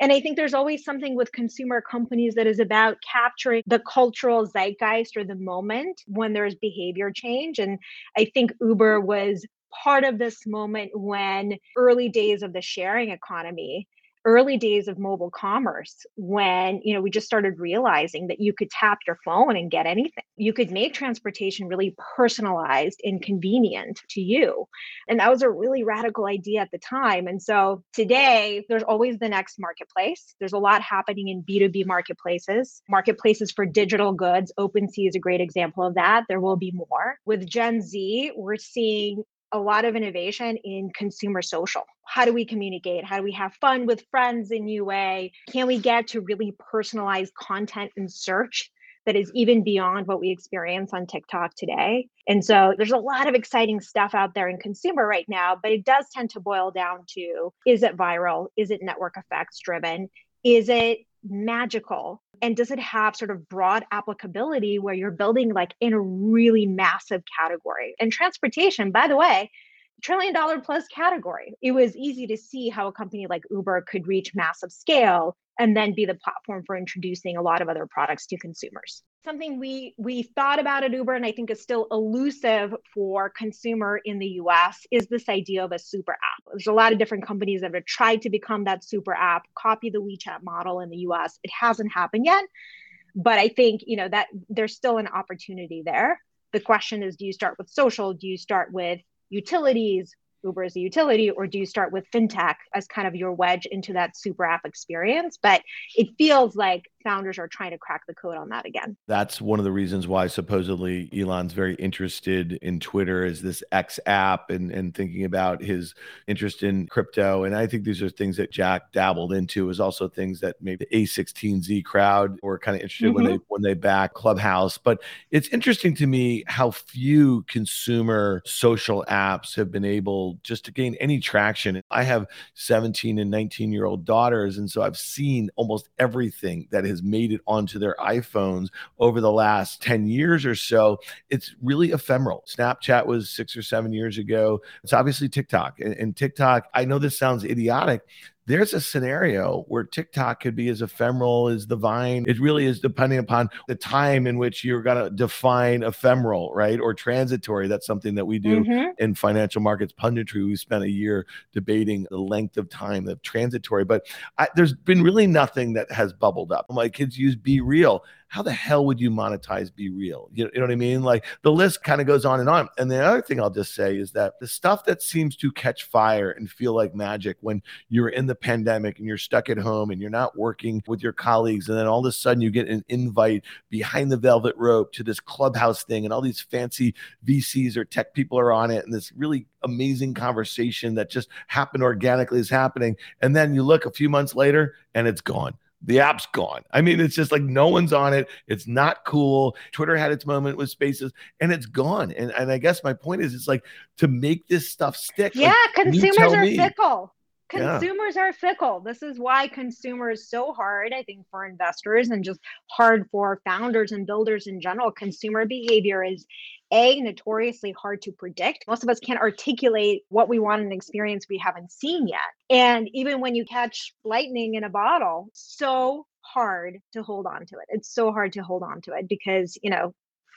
And I think there's always something with consumer companies that is about capturing the cultural zeitgeist or the moment when there's behavior change. And I think Uber was part of this moment when early days of the sharing economy early days of mobile commerce when you know we just started realizing that you could tap your phone and get anything. You could make transportation really personalized and convenient to you. And that was a really radical idea at the time. And so today there's always the next marketplace. There's a lot happening in b2b marketplaces marketplaces for digital goods. OpenSea is a great example of that. There will be more. With gen z we're seeing a lot of innovation in consumer social. How do we communicate? How do we have fun with friends in UA? Can we get to really personalized content and search that is even beyond what we experience on TikTok today? And so there's a lot of exciting stuff out there in consumer right now, but it does tend to boil down to is it viral? Is it network effects driven? Is it magical? And does it have sort of broad applicability where you're building like in a really massive category? And transportation, by the way, trillion dollar plus category. It was easy to see how a company like Uber could reach massive scale and then be the platform for introducing a lot of other products to consumers something we we thought about at Uber and I think is still elusive for consumer in the US is this idea of a super app. There's a lot of different companies that have tried to become that super app, copy the WeChat model in the US. It hasn't happened yet, but I think, you know, that there's still an opportunity there. The question is do you start with social? Do you start with utilities? Uber as a utility, or do you start with fintech as kind of your wedge into that super app experience? But it feels like founders are trying to crack the code on that again. That's one of the reasons why supposedly Elon's very interested in Twitter as this X app and, and thinking about his interest in crypto. And I think these are things that Jack dabbled into is also things that maybe the A16Z crowd were kind of interested mm-hmm. when they when they back Clubhouse. But it's interesting to me how few consumer social apps have been able just to gain any traction. I have 17 and 19 year old daughters. And so I've seen almost everything that has made it onto their iPhones over the last 10 years or so. It's really ephemeral. Snapchat was six or seven years ago. It's obviously TikTok. And, and TikTok, I know this sounds idiotic there's a scenario where TikTok could be as ephemeral as the Vine. It really is depending upon the time in which you're going to define ephemeral, right? Or transitory. That's something that we do mm-hmm. in financial markets punditry. We spent a year debating the length of time of transitory, but I, there's been really nothing that has bubbled up. My kids use BeReal how the hell would you monetize BeReal you know, you know what i mean? Like the list kind of goes on and on. And the other thing i'll just say is that the stuff that seems to catch fire and feel like magic when you're in the pandemic and you're stuck at home and you're not working with your colleagues and then all of a sudden you get an invite behind the velvet rope to this clubhouse thing and all these fancy vcs or tech people are on it and this really amazing conversation that just happened organically is happening. And then you look a few months later and it's gone the app's gone. I mean, it's just like no one's on it. It's not cool. Twitter had its moment with spaces and it's gone. And and I guess my point is it's like to make this stuff stick. Yeah, like, consumers are me. fickle. Consumers yeah. are fickle. This is why consumer is so hard, I think, for investors and just hard for founders and builders in general. Consumer behavior is a notoriously hard to predict. Most of us can't articulate what we want an experience we haven't seen yet. And even when you catch lightning in a bottle, so hard to hold on to it. It's so hard to hold on to it because, you know,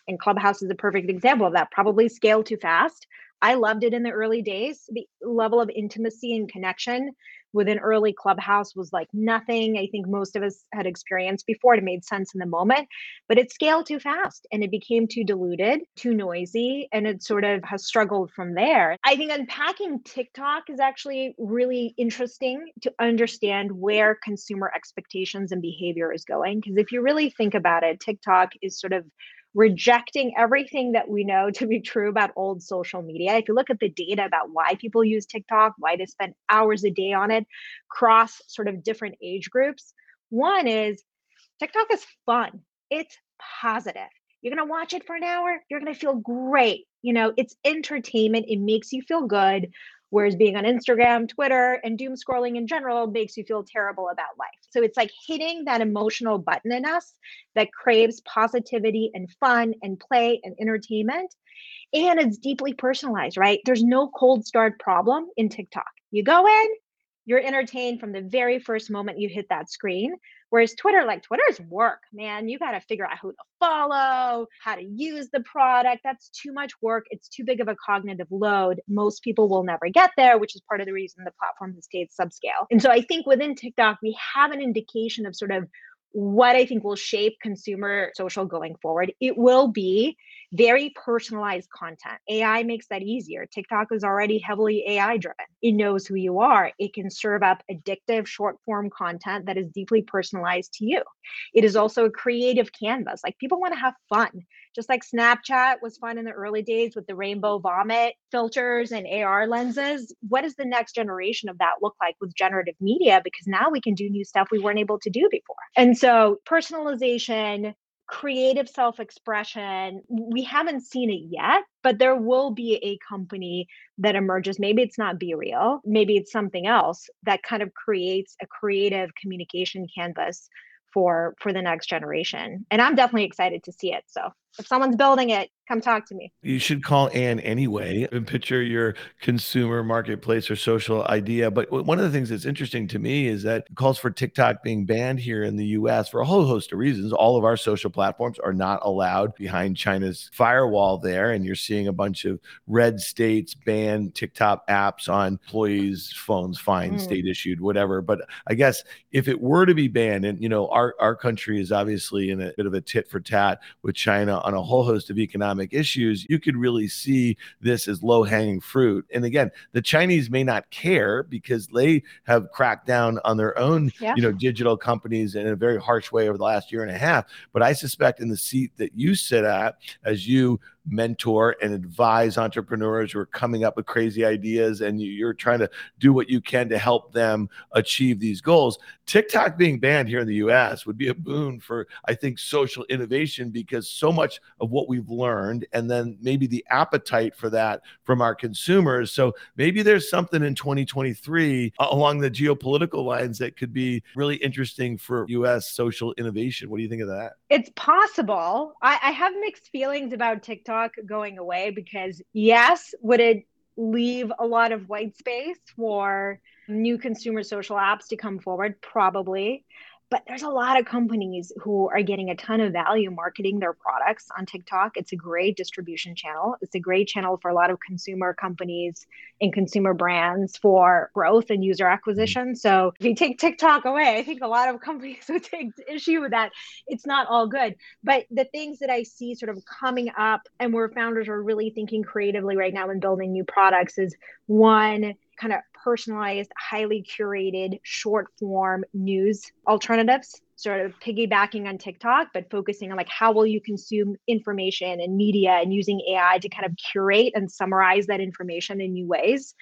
and Clubhouse is a perfect example of that. Probably scale too fast. I loved it in the early days. The level of intimacy and connection with an early Clubhouse was like nothing I think most of us had experienced before. It made sense in the moment, but it scaled too fast and it became too diluted, too noisy, and it sort of has struggled from there. I think unpacking TikTok is actually really interesting to understand where consumer expectations and behavior is going. Because if you really think about it, TikTok is sort of rejecting everything that we know to be true about old social media. If you look at the data about why people use TikTok, why they spend hours a day on it, cross sort of different age groups, one is TikTok is fun, it's positive. You're going to watch it for an hour, you're going to feel great. You know, it's entertainment, it makes you feel good. Whereas being on Instagram, Twitter, and doom scrolling in general makes you feel terrible about life. So it's like hitting that emotional button in us that craves positivity and fun and play and entertainment. And it's deeply personalized, right? There's no cold start problem in TikTok. You go in, you're entertained from the very first moment you hit that screen. Whereas Twitter, like Twitter's work, man, you got to figure out who to follow, how to use the product. That's too much work. It's too big of a cognitive load. Most people will never get there, which is part of the reason the platform has stayed subscale. And so I think within TikTok, we have an indication of sort of what I think will shape consumer social going forward. It will be very personalized content. AI makes that easier. TikTok is already heavily AI driven. It knows who you are. It can serve up addictive short form content that is deeply personalized to you. It is also a creative canvas. Like people want to have fun. Just like Snapchat was fun in the early days with the rainbow vomit filters and AR lenses. What does the next generation of that look like with generative media? Because now we can do new stuff we weren't able to do before. And so personalization, creative self expression, we haven't seen it yet, but there will be a company that emerges. Maybe it's not BeReal, maybe it's something else that kind of creates a creative communication canvas for for the next generation and i'm definitely excited to see it so if someone's building it come talk to me. You should call Ann anyway and picture your consumer marketplace or social idea. But one of the things that's interesting to me is that calls for TikTok being banned here in the US for a whole host of reasons. All of our social platforms are not allowed behind China's firewall there. And you're seeing a bunch of red states ban TikTok apps on employees' phones, fine, mm. state issued, whatever. But I guess if it were to be banned, and you know, our, our country is obviously in a bit of a tit for tat with China on a whole host of economic issues, you could really see this as low hanging fruit. And again, the Chinese may not care because they have cracked down on their own, yeah. you know, digital companies in a very harsh way over the last year and a half. But I suspect in the seat that you sit at, as you mentor and advise entrepreneurs who are coming up with crazy ideas and you're trying to do what you can to help them achieve these goals. TikTok being banned here in the US would be a boon for, I think, social innovation because so much of what we've learned and then maybe the appetite for that from our consumers. So maybe there's something in 2023 along the geopolitical lines that could be really interesting for US social innovation. What do you think of that? It's possible. I, I have mixed feelings about TikTok TikTok going away because, yes, would it leave a lot of white space for new consumer social apps to come forward? Probably but there's a lot of companies who are getting a ton of value marketing their products on TikTok. It's a great distribution channel. It's a great channel for a lot of consumer companies and consumer brands for growth and user mm-hmm. acquisition. So if you take TikTok away, I think a lot of <laughs> companies would take issue with that. It's not all good. But the things that I see sort of coming up and where founders are really thinking creatively right now and building new products is one, kind of personalized, highly curated, short form news alternatives, sort of piggybacking on TikTok, but focusing on like how will you consume information and media and using AI to kind of curate and summarize that information in new ways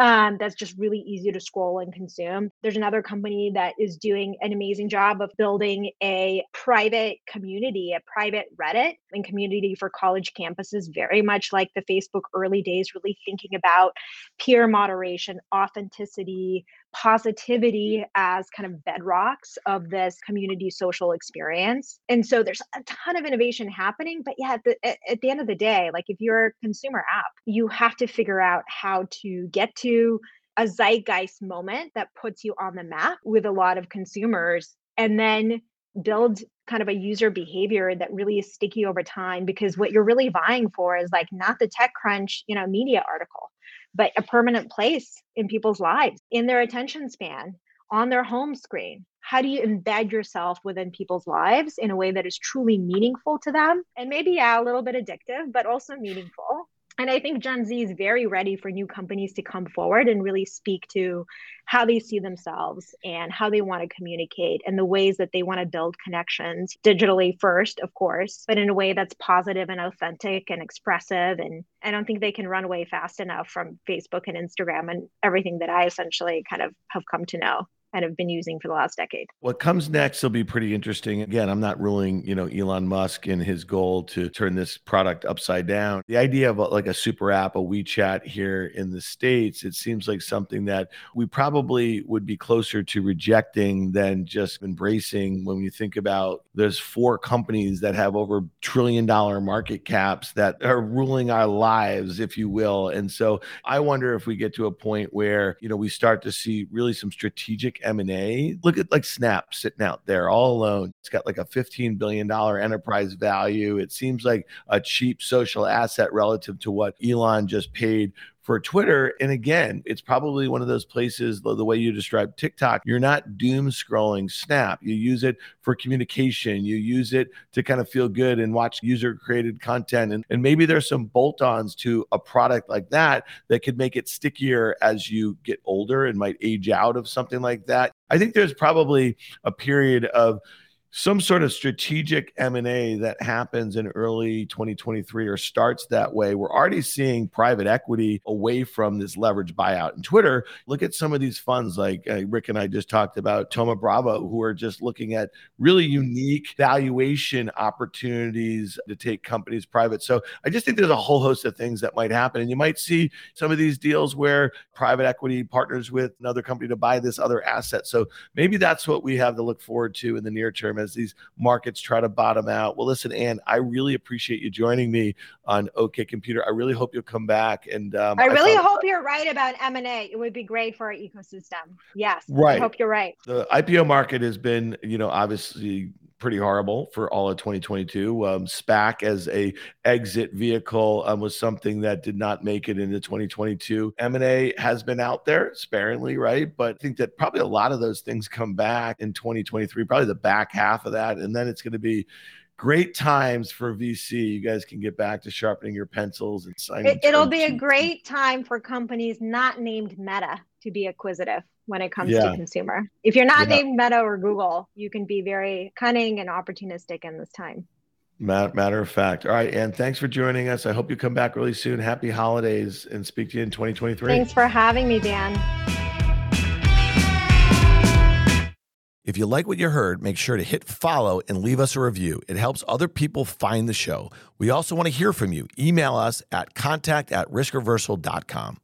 um, that's just really easy to scroll and consume. There's another company that is doing an amazing job of building a private community, a private Reddit and community for college campuses, very much like the Facebook early days, really thinking about peer moderation, authenticity, positivity as kind of bedrocks of this community social experience. And so there's a ton of innovation happening. But yeah, at the, at the end of the day, like if you're a consumer app, you have to figure out how to get to a zeitgeist moment that puts you on the map with a lot of consumers and then build kind of a user behavior that really is sticky over time because what you're really vying for is like not the TechCrunch, you know, media article but a permanent place in people's lives, in their attention span, on their home screen. How do you embed yourself within people's lives in a way that is truly meaningful to them? And maybe, yeah, a little bit addictive, but also meaningful. And I think Gen Z is very ready for new companies to come forward and really speak to how they see themselves and how they want to communicate and the ways that they want to build connections digitally first, of course, but in a way that's positive and authentic and expressive. And I don't think they can run away fast enough from Facebook and Instagram and everything that I essentially kind of have come to know and have been using for the last decade. What comes next will be pretty interesting. Again, I'm not ruling, you know, Elon Musk and his goal to turn this product upside down. The idea of a, like a super app, a WeChat here in the States, it seems like something that we probably would be closer to rejecting than just embracing when you think about there's four companies that have over trillion dollar market caps that are ruling our lives, if you will. And so I wonder if we get to a point where, you know, we start to see really some strategic M&A, look at like Snap sitting out there all alone. It's got like a $15 billion enterprise value. It seems like a cheap social asset relative to what Elon just paid for Twitter. And again, it's probably one of those places, the, way you describe TikTok, you're not doom scrolling Snap. You use it for communication, you use it to kind of feel good and watch user created content. And, and maybe there's some bolt ons to a product like that that could make it stickier as you get older and might age out of something like that. I think there's probably a period of some sort of strategic M&A that happens in early 2023 or starts that way. We're already seeing private equity away from this leverage buyout. And Twitter, look at some of these funds like uh, Rick and I just talked about Thoma Bravo who are just looking at really unique valuation opportunities to take companies private. So I just think there's a whole host of things that might happen and you might see some of these deals where private equity partners with another company to buy this other asset. So maybe that's what we have to look forward to in the near term as these markets try to bottom out. Well, listen, Ann, I really appreciate you joining me on OK Computer. I really hope you'll come back. And um, I really I hope you're right about M and A. It would be great for our ecosystem. Yes, right. I hope you're right. The IPO market has been, you know, obviously pretty horrible for all of 2022. Um, SPAC as a exit vehicle um, was something that did not make it into 2022. M&A has been out there sparingly, right? But I think that probably a lot of those things come back in 2023, probably the back half of that. And then it's going to be great times for VC. You guys can get back to sharpening your pencils and signing. It, will be a great time for companies not named Meta to be acquisitive when it comes yeah. to consumer. If you're not yeah. named Meta or Google, you can be very cunning and opportunistic in this time. Matter of fact. All right. And thanks for joining us. I hope you come back really soon. Happy holidays and speak to you in 2023. Thanks for having me, Dan. If you like what you heard, make sure to hit follow and leave us a review. It helps other people find the show. We also want to hear from you. Email us at contact at riskreversal.com.